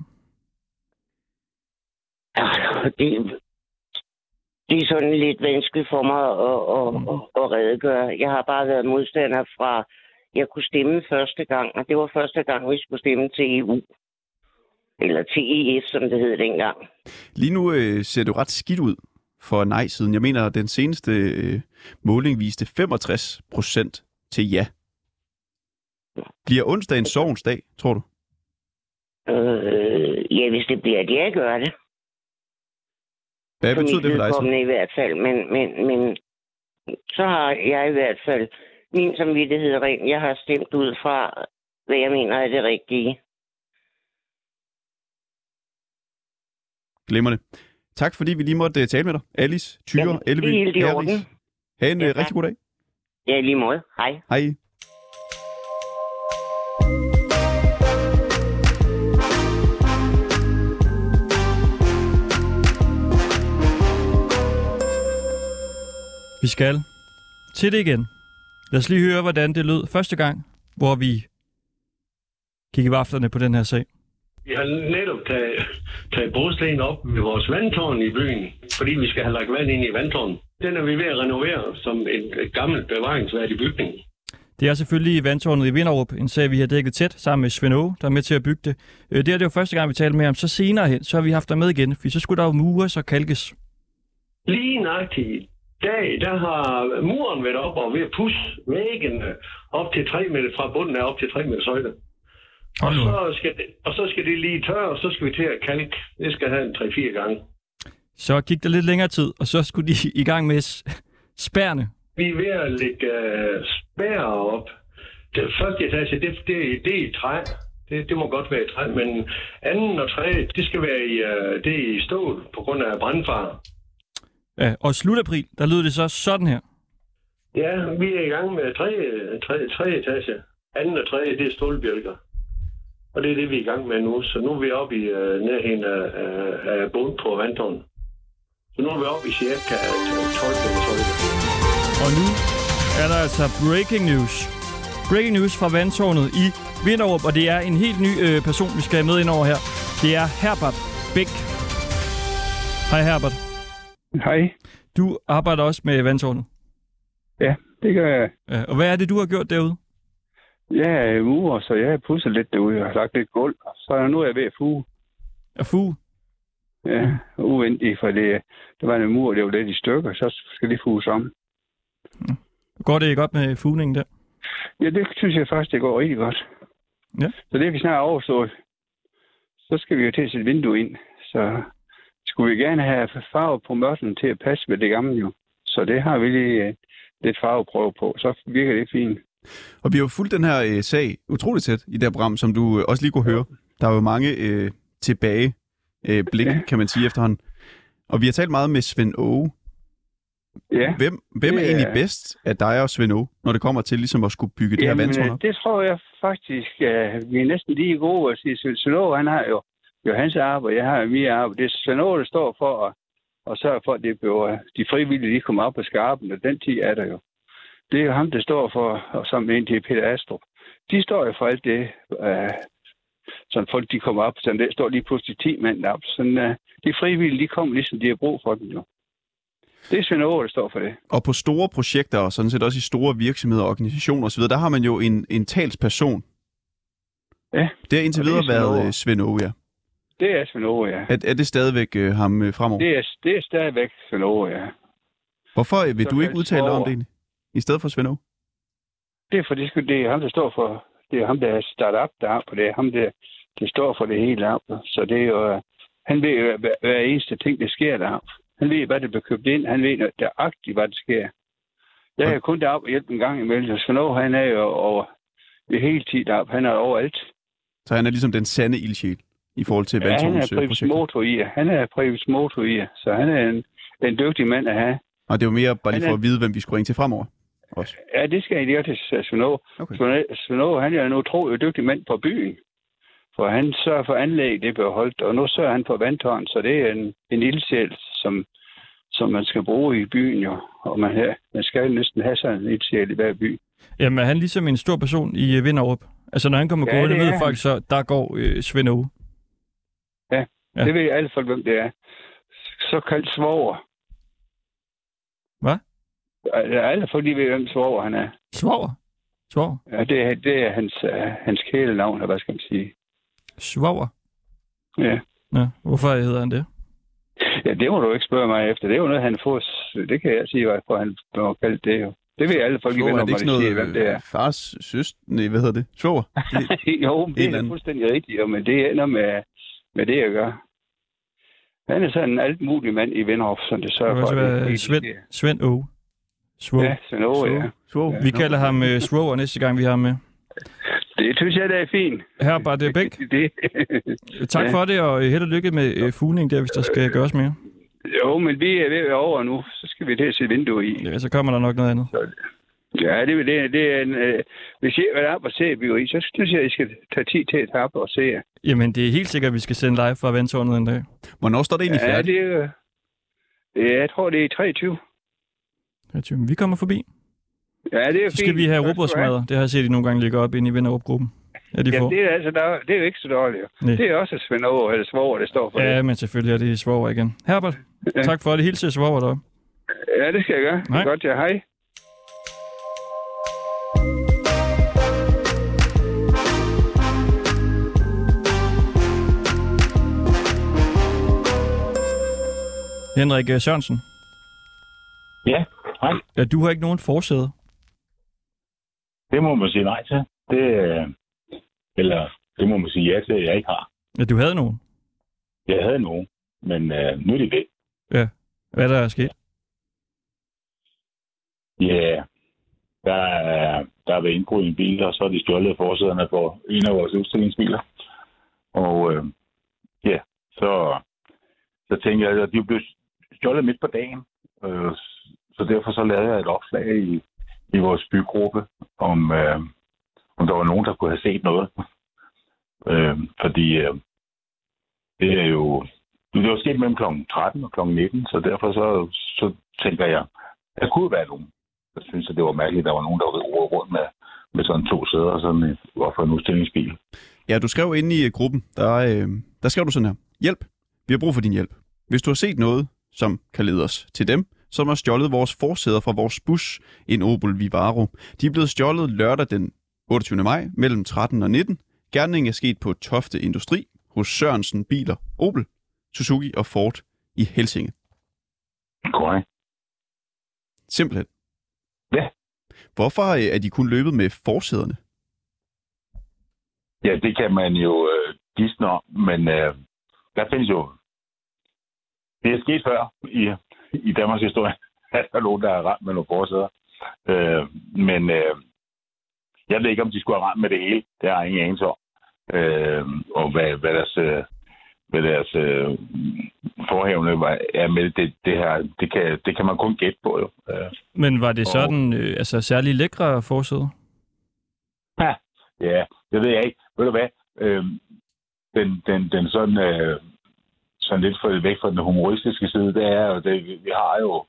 Ja, det, det er sådan lidt vanskeligt for mig at, at, at, at redegøre. Jeg har bare været modstander fra, jeg kunne stemme første gang, og det var første gang, vi skulle stemme til EU. Eller til ES, som det hed dengang. Lige nu øh, ser det jo ret skidt ud for nej-siden. Jeg mener, at den seneste øh, måling viste 65 procent til ja. Bliver onsdag en sovens dag, tror du? Øh, ja, hvis det bliver det, jeg gør det. Hvad For betyder det for dig så? i hvert fald. Men, men, men så har jeg i hvert fald min samvittighed ren. Jeg har stemt ud fra, hvad jeg mener er det rigtige. Glemmer det. Tak fordi vi lige måtte øh, tale med dig. Alice, Thyre, Jamen, det er Elleby, helt i Aris. orden. Ha' en Ja, tak. rigtig god dag. Ja, lige måde. Hej. Hej. Vi skal til det igen. Lad os lige høre, hvordan det lød første gang, hvor vi gik i vaflerne på den her sag. Vi har netop taget, taget brosten op ved vores vandtårn i byen, fordi vi skal have lagt vand ind i vandtårnet. Den er vi ved at renovere som en et gammelt bevaringsværdig bygning. Det er selvfølgelig vandtårnet i Vinderup, en sag, vi har dækket tæt sammen med Svend Aage, der er med til at bygge det. Øh, Det er det jo første gang, vi talte med ham. Så senere hen, så har vi haft dig med igen, for så skulle der jo mures og kalkes. Lige nøjagtigt i dag, der har muren været op og ved at pusse væggene op til 3 meter, fra bunden af op til 3 meter højde. Og så, skal det, og så skal det lige tørre, og så skal vi til at kalke. Det skal have en 3-4 gange. Så gik der lidt længere tid, og så skulle de i gang med spærne. Vi er ved at lægge uh, spærre op. Det første etage, det, det, det er i træ. Det, det må godt være i træ, men anden og tredje, det skal være i, uh, det er i stål på grund af brandfare. Ja, og slut april, der lød det så sådan her. Ja, vi er i gang med tredje, tredje, tredje etage. Anden og tredje, det er stålbjælker. Og det er det, vi er i gang med nu. Så nu er vi oppe i uh, nærheden af, af, af bund på vandtårnet. Så nu er vi oppe i cirka 12 meter højde. Og nu er der altså breaking news. Breaking news fra vandtårnet i Vinderup, og det er en helt ny øh, person, vi skal have med ind over her. Det er Herbert Bæk. Hej Herbert. Hej. Du arbejder også med vandtårnet. Ja, det gør jeg. Ja, og hvad er det, du har gjort derude? Jeg er murer, så jeg har pudset lidt derude og har lagt lidt gulv. Så nu er jeg ved at fuge. At fuge? Ja, uvendigt, for det, der var en mur, det var lidt i stykker, så skal det fuges om. Går det godt med fugningen der? Ja, det synes jeg faktisk, det går rigtig godt. Ja. Så det er vi snart overstået. Så skal vi jo til at sætte vindue ind. Så skulle vi gerne have farve på mørtlen til at passe med det gamle jo. Så det har vi lige øh, lidt farveprøve på. Så virker det fint. Og vi har jo fulgt den her øh, sag utroligt tæt i det her program, som du øh, også lige kunne høre. Der er jo mange øh, tilbage øh, blik, kan man sige efterhånden. Og vi har talt meget med Svend Åge. Ja. Hvem, hvem er er- egentlig bedst af dig og Svend Åge, når det kommer til ligesom at skulle bygge det her vandtårn øh, op? det tror jeg faktisk, at vi er næsten lige gode at sige. Svend han har jo, jo hans arbejde, jeg har jo mit arbejde. Det er Svend Aage, der står for at, at sørge for, at det bliver, de frivillige de kommer op på skarpen, og den tid er der jo. Det er jo ham, der står for, og som en til Peter Astrup. De står jo for alt det, øh, sådan folk de kommer op, så der står lige pludselig 10 mand op. Sådan, øh, de frivillige, de kommer ligesom, de har brug for dem jo. Det er Svend Aage, der står for det. Og på store projekter, og sådan set også i store virksomheder, organisationer osv., der har man jo en, en talsperson. Ja. Det har indtil det er videre Svend været Aage. øh, Svend Åge, ja. Det er Svend Aage, ja. Er, er det stadigvæk øh, ham øh, fremover? Det er, det er stadigvæk Svend Aage, ja. Hvorfor øh, vil Så du ikke udtale dig om det egentlig? I stedet for Svend? Det er fordi, det er ham, der står for, det er ham, der er startet op der på det. er ham, der, der står for det hele op. Så det er jo, øh, han ved jo, hvad, hver eneste ting, der sker deroppe. Han ved, hvad der bliver købt ind. Han ved nøjagtigt, hvad der sker. Jeg er kun deroppe og hjælpe en gang imellem. Svend Aage, han er jo over det hele tiden deroppe. Han er overalt. Så han er ligesom den sande ildsjæl i forhold til Ja, han er øh, projekter. motor i. Han er Privis motor i. Så han er en, en dygtig mand at have. Og det er jo mere bare lige for at vide, hvem vi skulle ringe til fremover. Også. Ja, det skal jeg lige til Svend Aage. Okay. Svend- Svend Aage, han er en utrolig dygtig mand på byen. For han sørger for anlæg, det bliver holdt, og nu sørger han for vandtårn, så det er en, en ildsjæl, som, som man skal bruge i byen jo. Og man, her, man skal jo næsten have sådan en ildsjæl i hver by. Jamen, er han ligesom en stor person i øh, Vinderup? Altså, når han kommer Ja, gående, ved han. folk så, der går øh, Svend Aage. Ja. Ja. Det ved alle folk, hvem det er. Såkaldt svoger. Hvad? Ja, Alle folk, de ved, hvem svoger han er. Svoger? Svoger? Ja, det, er, det er hans, uh, hans kælenavn, eller hvad skal man sige. Svoger? Ja. Ja, hvorfor hedder han det? ja, det må du ikke spørge mig efter. Det er jo noget, han får. Det kan jeg sige, hvorfor han bliver kaldt det jo. Det ved alle folk, i Svoger, er venner, når de noget siger, hvem det er. øh, fars søster? Nej, hvad hedder det? Svoger? Det, jo, men det er anden. fuldstændig rigtigt, men det ender med, med det, jeg gør. Han er sådan en alt mulig mand i Vinderhof, som det sørger for. det være Svend. Svend Aage. Svog. Ja, Aage, ja. Svoger. Vi kalder ham øh, Svoger næste gang, vi har ham med. Det synes jeg, det er fint. Herbert øh, Bæk, Det. tak Ja. for det, og øh, held og lykke med øh, fugning der, hvis der skal gøres mere. jo, men vi er ved at være over nu. Så skal vi til at se vinduer i. Ja, så kommer der nok noget andet. Ja, det, det, det er en, øh, hvis jeg er op og ser byggeri, så synes jeg, at I skal tage tid til at tage op og se. Jamen, det er helt sikkert, at vi skal sende live fra vandtårnet en dag. Hvornår står det egentlig Ja, færdigt? det er, øh, jeg tror, det er i 23. Vi kommer forbi. Ja, det er Så skal fint. vi have robrødsmadder. Det har jeg set, I nogle gange ligger op inde i Vinderup-gruppen. Ja, de Ja, får. det er, altså, der, det er jo ikke så dårligt. Nej. Det er også Aage, eller Svoger, det står for Ja, det. men selvfølgelig er det svoger igen. Herbert, Ja. tak for det. Hilse svoger deroppe. Ja, det skal jeg gøre. Det Nej. er godt, ja. Hej. Henrik øh, Sørensen. Ja. Ja, du har ikke nogen forsæde. Det må man sige nej til. Det, øh, eller det må man sige ja til, at jeg ikke har. Ja, du havde nogen. Jeg havde nogen, men øh, nu er det væk. Hvad er der sket? Ja, der er, der er været indbrud i en bil, og så er de stjålet forsæderne for en af vores udstillingsbiler. Og øh, ja, så, så tænkte jeg, at de blev stjålet midt på dagen. Øh, så derfor så lavede jeg et opslag i, i vores bygruppe, om, øh, om der var nogen, der kunne have set noget. øh, fordi øh, det er jo... Det var sket mellem kl. 13 og kl. 19, så derfor så, så tænker jeg, der kunne være nogen. Jeg synes, at det var mærkeligt, at der var nogen, der var rundt med, med sådan to sæder og sådan øh, en, for en udstillingsbil. Ja, du skrev inde i øh, gruppen, der, øh, der skrev du sådan her. Hjælp. Vi har brug for din hjælp. Hvis du har set noget, som kan lede os til dem, som har stjålet vores forsæder fra vores bus, en Opel Vivaro. De er blevet stjålet lørdag den 28. maj mellem 13 og 19. Gerningen er sket på Tofte Industri hos Sørensen Biler, Opel, Suzuki og Ford i Helsinge. Korrekt. Simpelthen. Ja. Hvorfor øh, er de kun løbet med forsæderne? Ja, det kan man jo øh, gisne om, men øh, der findes jo... Det er sket før i, i Danmarks historie, at der er nogen, der har ramt med nogle forsæder. Øh, men øh, jeg ved ikke, om de skulle have ramt med det hele. Det har jeg ingen anelse om. Øh, og hvad, hvad deres, øh, hvad deres øh, forhævne var, er med det, det her, det kan, det kan man kun gætte på jo. Øh, Men var det Og- sådan, øh, altså særlig lækre forsæde? Ja, det ved jeg ikke. Ved du hvad? Øh, den, den, den sådan, øh, sådan lidt for, væk fra den humoristiske side, det er jo, det, vi har jo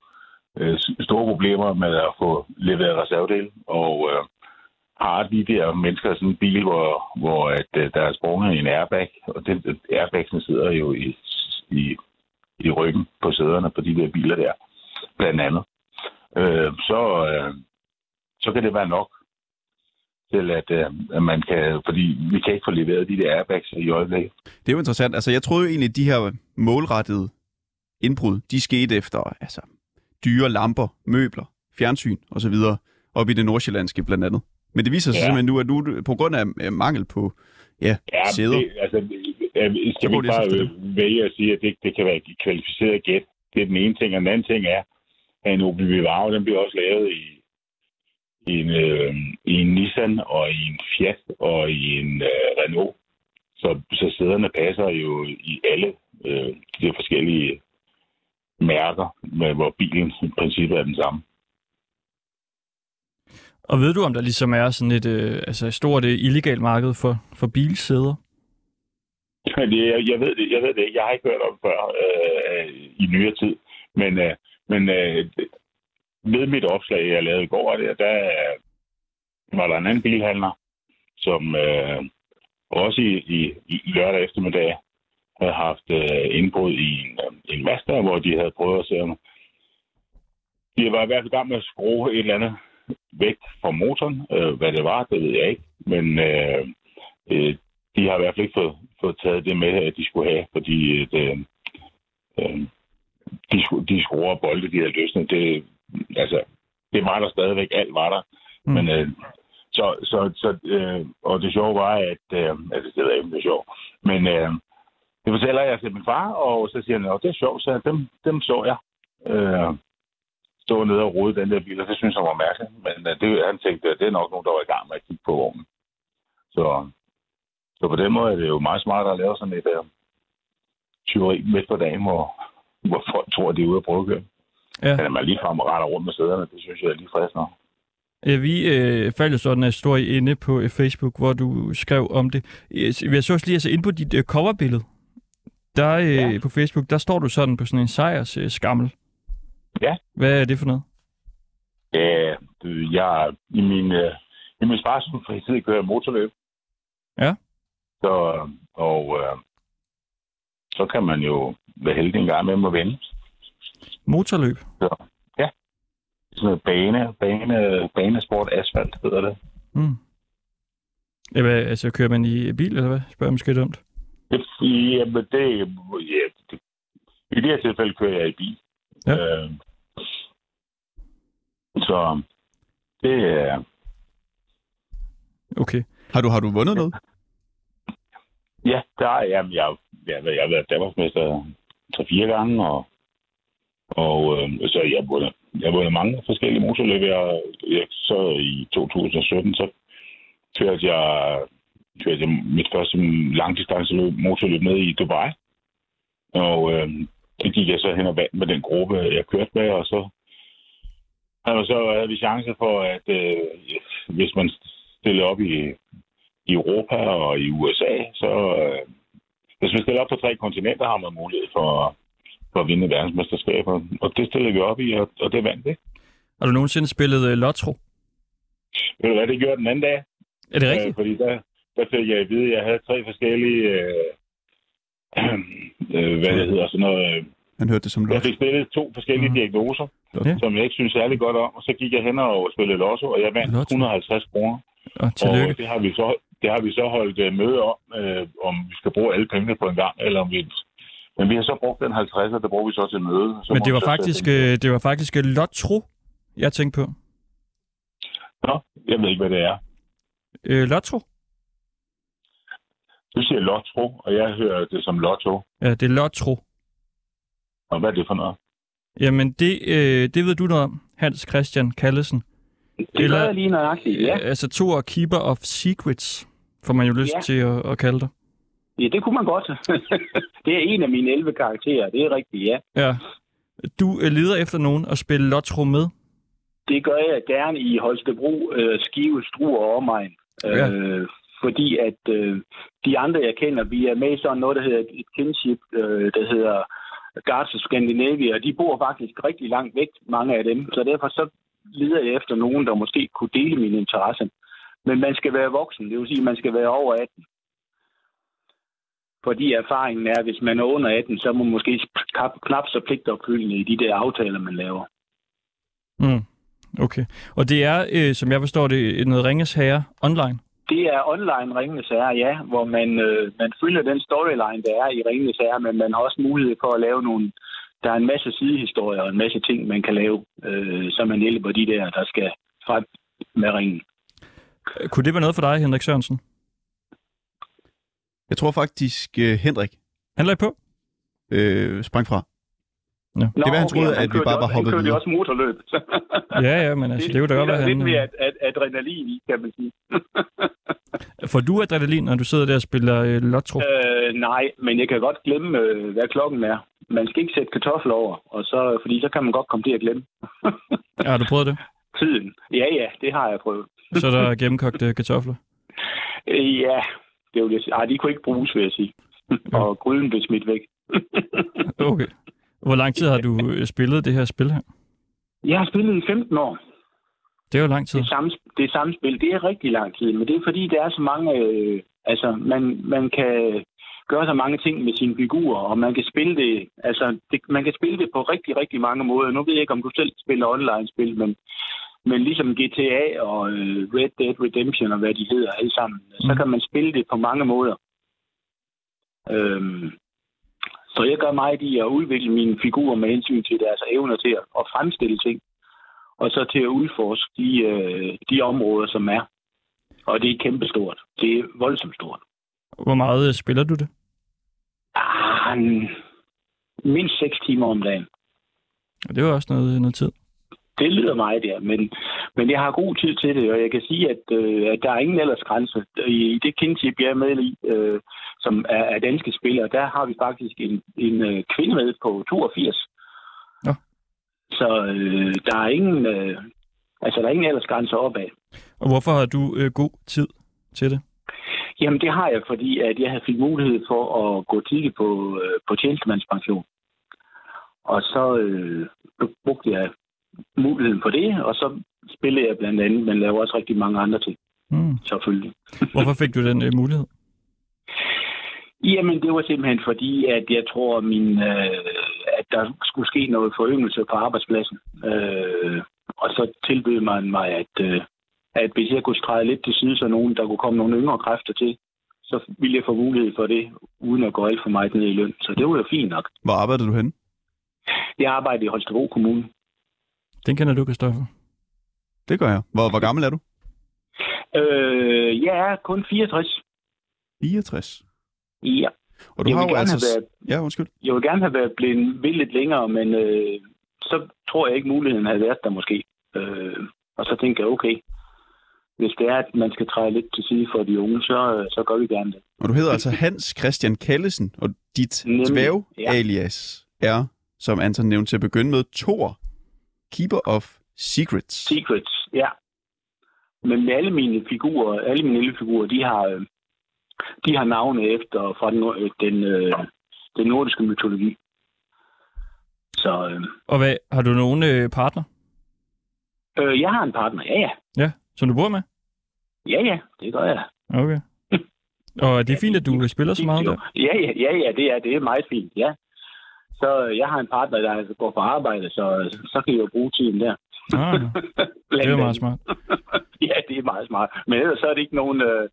øh, store problemer med at få leveret reservedel, og øh, har de der mennesker sådan en bil, hvor, hvor at, øh, der er sprunget en airbag, og den, airbagsen sidder jo i, i, i ryggen på sæderne på de der biler der, blandt andet. Øh, så, øh, så kan det være nok til, at, øh, at man kan, fordi vi kan ikke få leveret de der airbags i øjeblikket. Det er jo interessant. Altså, jeg troede jo egentlig, at de her målrettede indbrud, de skete efter altså, dyre lamper, møbler, fjernsyn osv. op i det nordsjællandske blandt andet. Men det viser sig ja. Simpelthen nu, at nu på grund af mangel på ja, Ja, sæder. det, altså, øh, Så skal vi ikke det bare efter øh, vælge at sige, at det, det kan være et kvalificeret gæt. Det er den ene ting, og den anden ting er, at en Opel Vivaro, den bliver også lavet i, en, øh, i en Nissan og i en Fiat og i en øh, Renault. Så, så sæderne passer jo i alle øh, de forskellige mærker, med, hvor bilen i princippet er den samme. Og ved du, om der ligesom er sådan et, øh, altså et stort øh, illegalt marked for, for bilsæder? Det, jeg, jeg, ved det, jeg ved det ikke. Jeg har ikke hørt om før øh, i nyere tid. Men, øh, men øh, ved mit opslag, jeg lavede i går, der, der var der en anden bilhandler, som øh, også i, i, i lørdag eftermiddag havde haft øh, indbrud i en, øh, en Mazda, hvor de havde prøvet at se om... De var i hvert fald i gang med at skrue et eller andet væk fra motoren. Øh, hvad det var, det ved jeg ikke. Men øh, øh, de har i hvert fald ikke fået, fået taget det med, at de skulle have, fordi det, øh, de, de skruer og bolde, de havde løsnet. Det, altså, det var der stadigvæk. Alt var der. Mm. Men, øh, så, så, så, øh, og det sjove var, at... Øh, altså, det ved jeg ikke, det er sjovt. Men øh, det fortæller jeg til min far, og så siger han, at det er sjovt, så dem, dem så jeg. Øh, stå nede og rode den der bil, og det synes jeg var mærkeligt. Men øh, det, han tænkte, at det er nok nogen, der var i gang med at kigge på vognen. Så, så på den måde er det jo meget smart at lave sådan et øh, tyveri midt på dagen, hvor, hvor folk tror, at de er ude at prøve at køre. Ja. Men at man lige frem og retter rundt med sæderne, det synes jeg er lige frisk nok. Ja, vi øh, faldt jo sådan en historie inde på øh, Facebook, hvor du skrev om det. Jeg så også lige altså inde på dit øh, coverbillede. Der øh, Ja. på Facebook, der står du sådan på sådan en sejrs øh, skammel. Ja. Hvad er det for noget? Ja, du, jeg i min, øh, i min sparsom fritid kører jeg motorløb. Ja. Så, og øh, så kan man jo være heldig en gang med at vinde. Motorløb. Sådan noget bane, bane, banesport, asfalt hedder det. Mm. Ja, hvad, altså, kører man i bil, eller hvad? Spørger jeg måske dumt. Det, jamen, det, ja, det, I det her tilfælde kører jeg i bil. Ja. Øh, så det er... Okay. Har du, har du vundet noget? Ja, der er jeg. Jeg, jeg, jeg har været Danmarksmester tre-fire gange, og, og øh, så jeg vundet, jeg vundet mange forskellige motorløb. Jeg, jeg, så i 2017, så kørte jeg, kørte jeg mit første langdistanceløb motorløb ned i Dubai. Og øh, det gik jeg så hen og vandt med den gruppe, jeg kørte med, og så havde, så havde vi chance for, at øh, hvis man stillede op i, i Europa og i USA, så øh, hvis man stiller op på tre kontinenter, har man mulighed for, for at vinde verdensmesterskaber. Og det stillede vi op i, og, og det vandt det. Har du nogensinde spillet uh, Lotto? Ved du hvad, det gjorde den anden dag. Er det Øh, rigtigt? fordi der, der fik jeg at vide, at jeg havde tre forskellige, øh, øh, hvad det hedder, sådan noget, øh, Han hørte det som jeg lot. fik stillet to forskellige Mhm. diagnoser, Ja. som jeg ikke synes særlig godt om, og så gik jeg hen og spillede lotto, og jeg vandt Lotto. 150 kroner. Og tillykke. Og det har vi så, det har vi så holdt uh, møde om, øh, om vi skal bruge alle pengene på en gang, eller om vi... Men vi har så brugt den 50, og det bruger vi så til møde. Så Men må det var faktisk, den- øh, det var faktisk øh, Lotro, jeg tænkte på. Nå, jeg ved ikke, hvad det er. Øh, Lotro? Du siger lotto, og jeg hører det som lotto. Ja, det er Lotro. Og hvad er det for noget? Jamen, det, øh, det ved du noget om, Hans Christian Kallesen. Det Eller- jeg lige nøjagtigt, ja. Øh, Altså, to og Keeper of Secrets, får man jo lyst Ja. til at, at kalde dig. Ja, det kunne man godt. det er en af mine 11 karakterer, det er rigtigt, ja. Ja. Du øh, leder efter nogen at spille Lotro med. Det gør jeg gerne i Holstebro, øh, Skive, Struer og omegn. Ja. Øh, fordi at øh, de andre, jeg kender, vi er med i sådan noget, der hedder et kinship, øh, der hedder Guards of Scandinavia, og de bor faktisk rigtig langt væk, mange af dem. Så derfor så leder jeg efter nogen, der måske kunne dele min interesse. Men man skal være voksen, det vil sige, at man skal være over 18. Fordi erfaringen er, at hvis man er under 18, så er man måske knap, så pligtopfyldende i de der aftaler, man laver. Mm. Okay. Og det er, øh, som jeg forstår det, noget Ringes Herre online. Det er online Ringenes Herre, ja, hvor man, øh, man følger den storyline, der er i Ringenes Herre, men man har også mulighed for at lave nogle... Der er en masse sidehistorier og en masse ting, man kan lave, øh, så man hjælper de der, der skal frem med ringen. Kunne det være noget for dig, Henrik Sørensen? Jeg tror faktisk, uh, Henrik Handler I på? øh, sprang fra. Ja. Det var, han troede, han at vi bare var hoppet Han kørte jo videre. også motorløb. Ja, ja, men altså, det, det kunne da godt være, er lidt han... mere øh, ad, ad, adrenalin i, kan man sige. Får du adrenalin, når du sidder der og spiller øh, Lotro? øh, nej, men jeg kan godt glemme, øh, hvad klokken er. Man skal ikke sætte kartofler over, og så, fordi så kan man godt komme til at glemme Har du prøvet det? tiden. Ja, ja, det har jeg prøvet. Så er der gennemkogte kartofler. Øh, Ja, det vil jeg sige. Ej, de kunne ikke bruges, vil jeg sige. og gryden blev smidt væk. Okay. Hvor lang tid har du øh, spillet det her spil her? Jeg har spillet i 15 år. Det er jo lang tid. Det er, samme, det samme spil. Det er rigtig lang tid, men det er fordi, der er så mange... Øh, altså, man, man kan gøre så mange ting med sine figurer, og man kan spille det... Altså, det, man kan spille det på rigtig, rigtig mange måder. Nu ved jeg ikke, om du selv spiller online-spil, men, men ligesom GTA og øh, Red Dead Redemption og hvad de hedder alle sammen, mm. så kan man spille det på mange måder. Øhm, så jeg gør meget i at udvikle mine figurer med hensyn til deres evner til at, fremstille ting, og så til at udforske de, øh, de områder, som er. Og det er kæmpestort. Det er voldsomt stort. Hvor meget øh, spiller du det? Ah, mindst 6 timer om dagen. Og Det var også noget, noget tid. Det lyder meget, ja. Men, men jeg har god tid til det, og jeg kan sige, at, øh, at der er ingen aldersgrænse. I, i det kinship, jeg er med i, øh, som er, er danske spillere, der har vi faktisk en, en øh, kvinde med på 82. Nå. Så øh, der er ingen... Øh, altså, der er ingen aldersgrænse opad. Og hvorfor har du øh, god tid til det? Jamen, det har jeg, fordi at jeg havde fik mulighed for at gå tidligt på, øh, på tjenestemandspension. Og så øh, brugte jeg muligheden for det, og så spillede jeg blandt andet, men laver også rigtig mange andre ting. Mm. selvfølgelig. Hvorfor fik du den øh, mulighed? Jamen, det var simpelthen fordi, at jeg tror, min, øh, at der skulle ske noget foryngelse på arbejdspladsen. Øh, og så tilbød man mig, at, øh, at hvis jeg kunne stræde lidt til side, så nogen, der kunne komme nogle yngre kræfter til, så ville jeg få mulighed for det, uden at gå alt for meget ned i løn. Så det var jo fint nok. Hvor arbejdede du henne? Jeg arbejder i Holstebro Kommune. Den kender du, Kristoffer. Det gør jeg. Hvor, hvor gammel er du? Øh, jeg er kun 64. 64. Ja. Og du jeg har vil jo gerne altså... have været, Ja, undskyld. jeg vil gerne have været blevet ved lidt længere, men øh, så tror jeg ikke, muligheden havde været der måske. Øh, og så tænker jeg, okay, hvis det er, at man skal træde lidt til side for de unge, så, øh, så gør vi gerne det. Og du hedder altså Hans Christian Kallesen, og dit Nemlig, dværg-alias er, som Anton nævnte til at begynde med, Thor, Keeper of Secrets. Secrets, ja. Men alle mine figurer, alle mine lille figurer, de har, øh, de har navne efter fra den, øh, den, øh, den nordiske mytologi. Så øh, Og hvad, har du nogen øh, partner? øh, jeg har en partner, ja ja. Ja, som du bor med? Ja ja, det gør jeg. Okay. Og det er fint, at du spiller så meget der. Ja, ja, ja, ja, det er, det er meget fint, ja. Så øh, jeg har en partner, der altså går på arbejde, så, så kan jeg jo bruge tiden der. Ah, det er jo meget smart. ja, det er meget smart. Men ellers så er det ikke nogen, øh,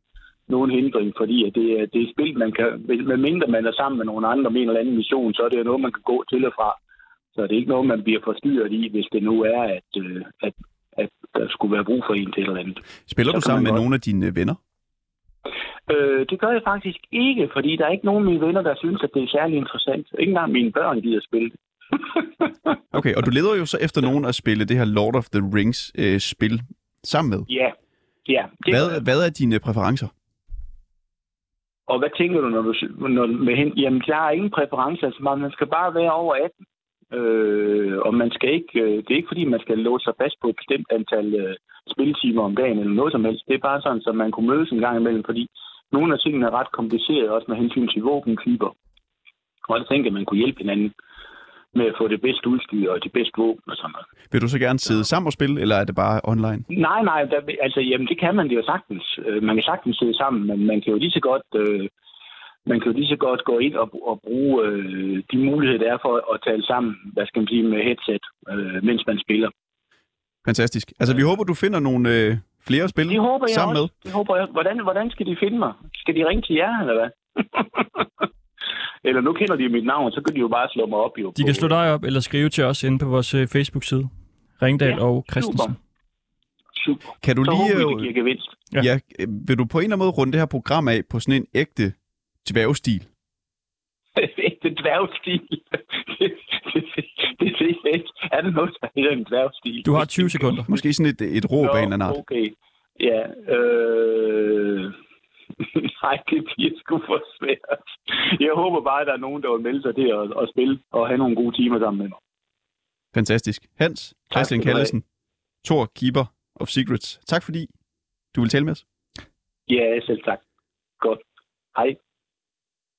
nogen hindring, fordi at det, er- det er spil, man kan... Med mindre man er sammen med nogle andre med en eller anden mission, så er det jo noget, man kan gå til og fra. Så det er ikke noget, man bliver forstyrret i, hvis det nu er, at, øh, at, at der skulle være brug for en til et eller andet. Spiller Så du sammen med godt. nogle af dine venner? Øh, det gør jeg faktisk ikke, fordi der er ikke nogen af mine venner, der synes, at det er særlig interessant. Ikke engang mine børn gider spille det. Okay, og du leder jo så efter nogen at spille det her Lord of the Rings-spil sammen med. Ja, ja. Det Hvad, hvad er dine præferencer? Og hvad tænker du, når du når, med hen? Jamen, der er ingen præferencer. Altså, man man skal bare være over 18. Øh, og man skal ikke, øh, det er ikke fordi, man skal låse sig fast på et bestemt antal øh, spiltimer om dagen eller noget som helst. Det er bare sådan, så man kunne mødes en gang imellem, fordi nogle af tingene er ret komplicerede, også med hensyn til våbentyper. Og jeg tænker, at man kunne hjælpe hinanden med at få det bedste udstyr og de bedste våben og sådan noget. Vil du så gerne sidde sammen og spille, eller er det bare online? Nej, nej, der, altså, jamen, det kan man det jo sagtens. Øh, Man kan sagtens sidde sammen, men man kan jo lige så godt, øh, man kan jo lige så godt gå ind og, og bruge øh, de muligheder, der er for at tale sammen, hvad skal man sige, med headset, øh, mens man spiller. Fantastisk. Altså, vi håber, du finder nogle øh, flere at spille Det håber jeg sammen også. Det håber jeg. Hvordan, hvordan skal de finde mig? Skal de ringe til jer, eller hvad? eller nu kender de mit navn, så kan de jo bare slå mig op. Jo, De kan slå dig op eller skrive til os inde på vores øh, Facebook-side. Ringdal Ja, og Christensen. Super. Kan du Så lige... håber vi, øh, det giver gevinst. Ja. Ja. ja, vil du på en eller anden måde runde det her program af på sådan en ægte dværgstil? Det dværgstil. det, det, det, det, det, er det noget, der hedder en dværgstil? Du har 20 sekunder. Måske sådan et, et råb af en eller anden art. okay. Ja, øh... Nej, det bliver sgu for svært. Jeg håber bare, at der er nogen, der vil melde sig til at, at spille og have nogle gode timer sammen med mig. Fantastisk. Hans Christian. Kallesen, Thor, Keeper of Secrets. Tak fordi du vil tale med os. Ja, selv tak. Godt. Hej.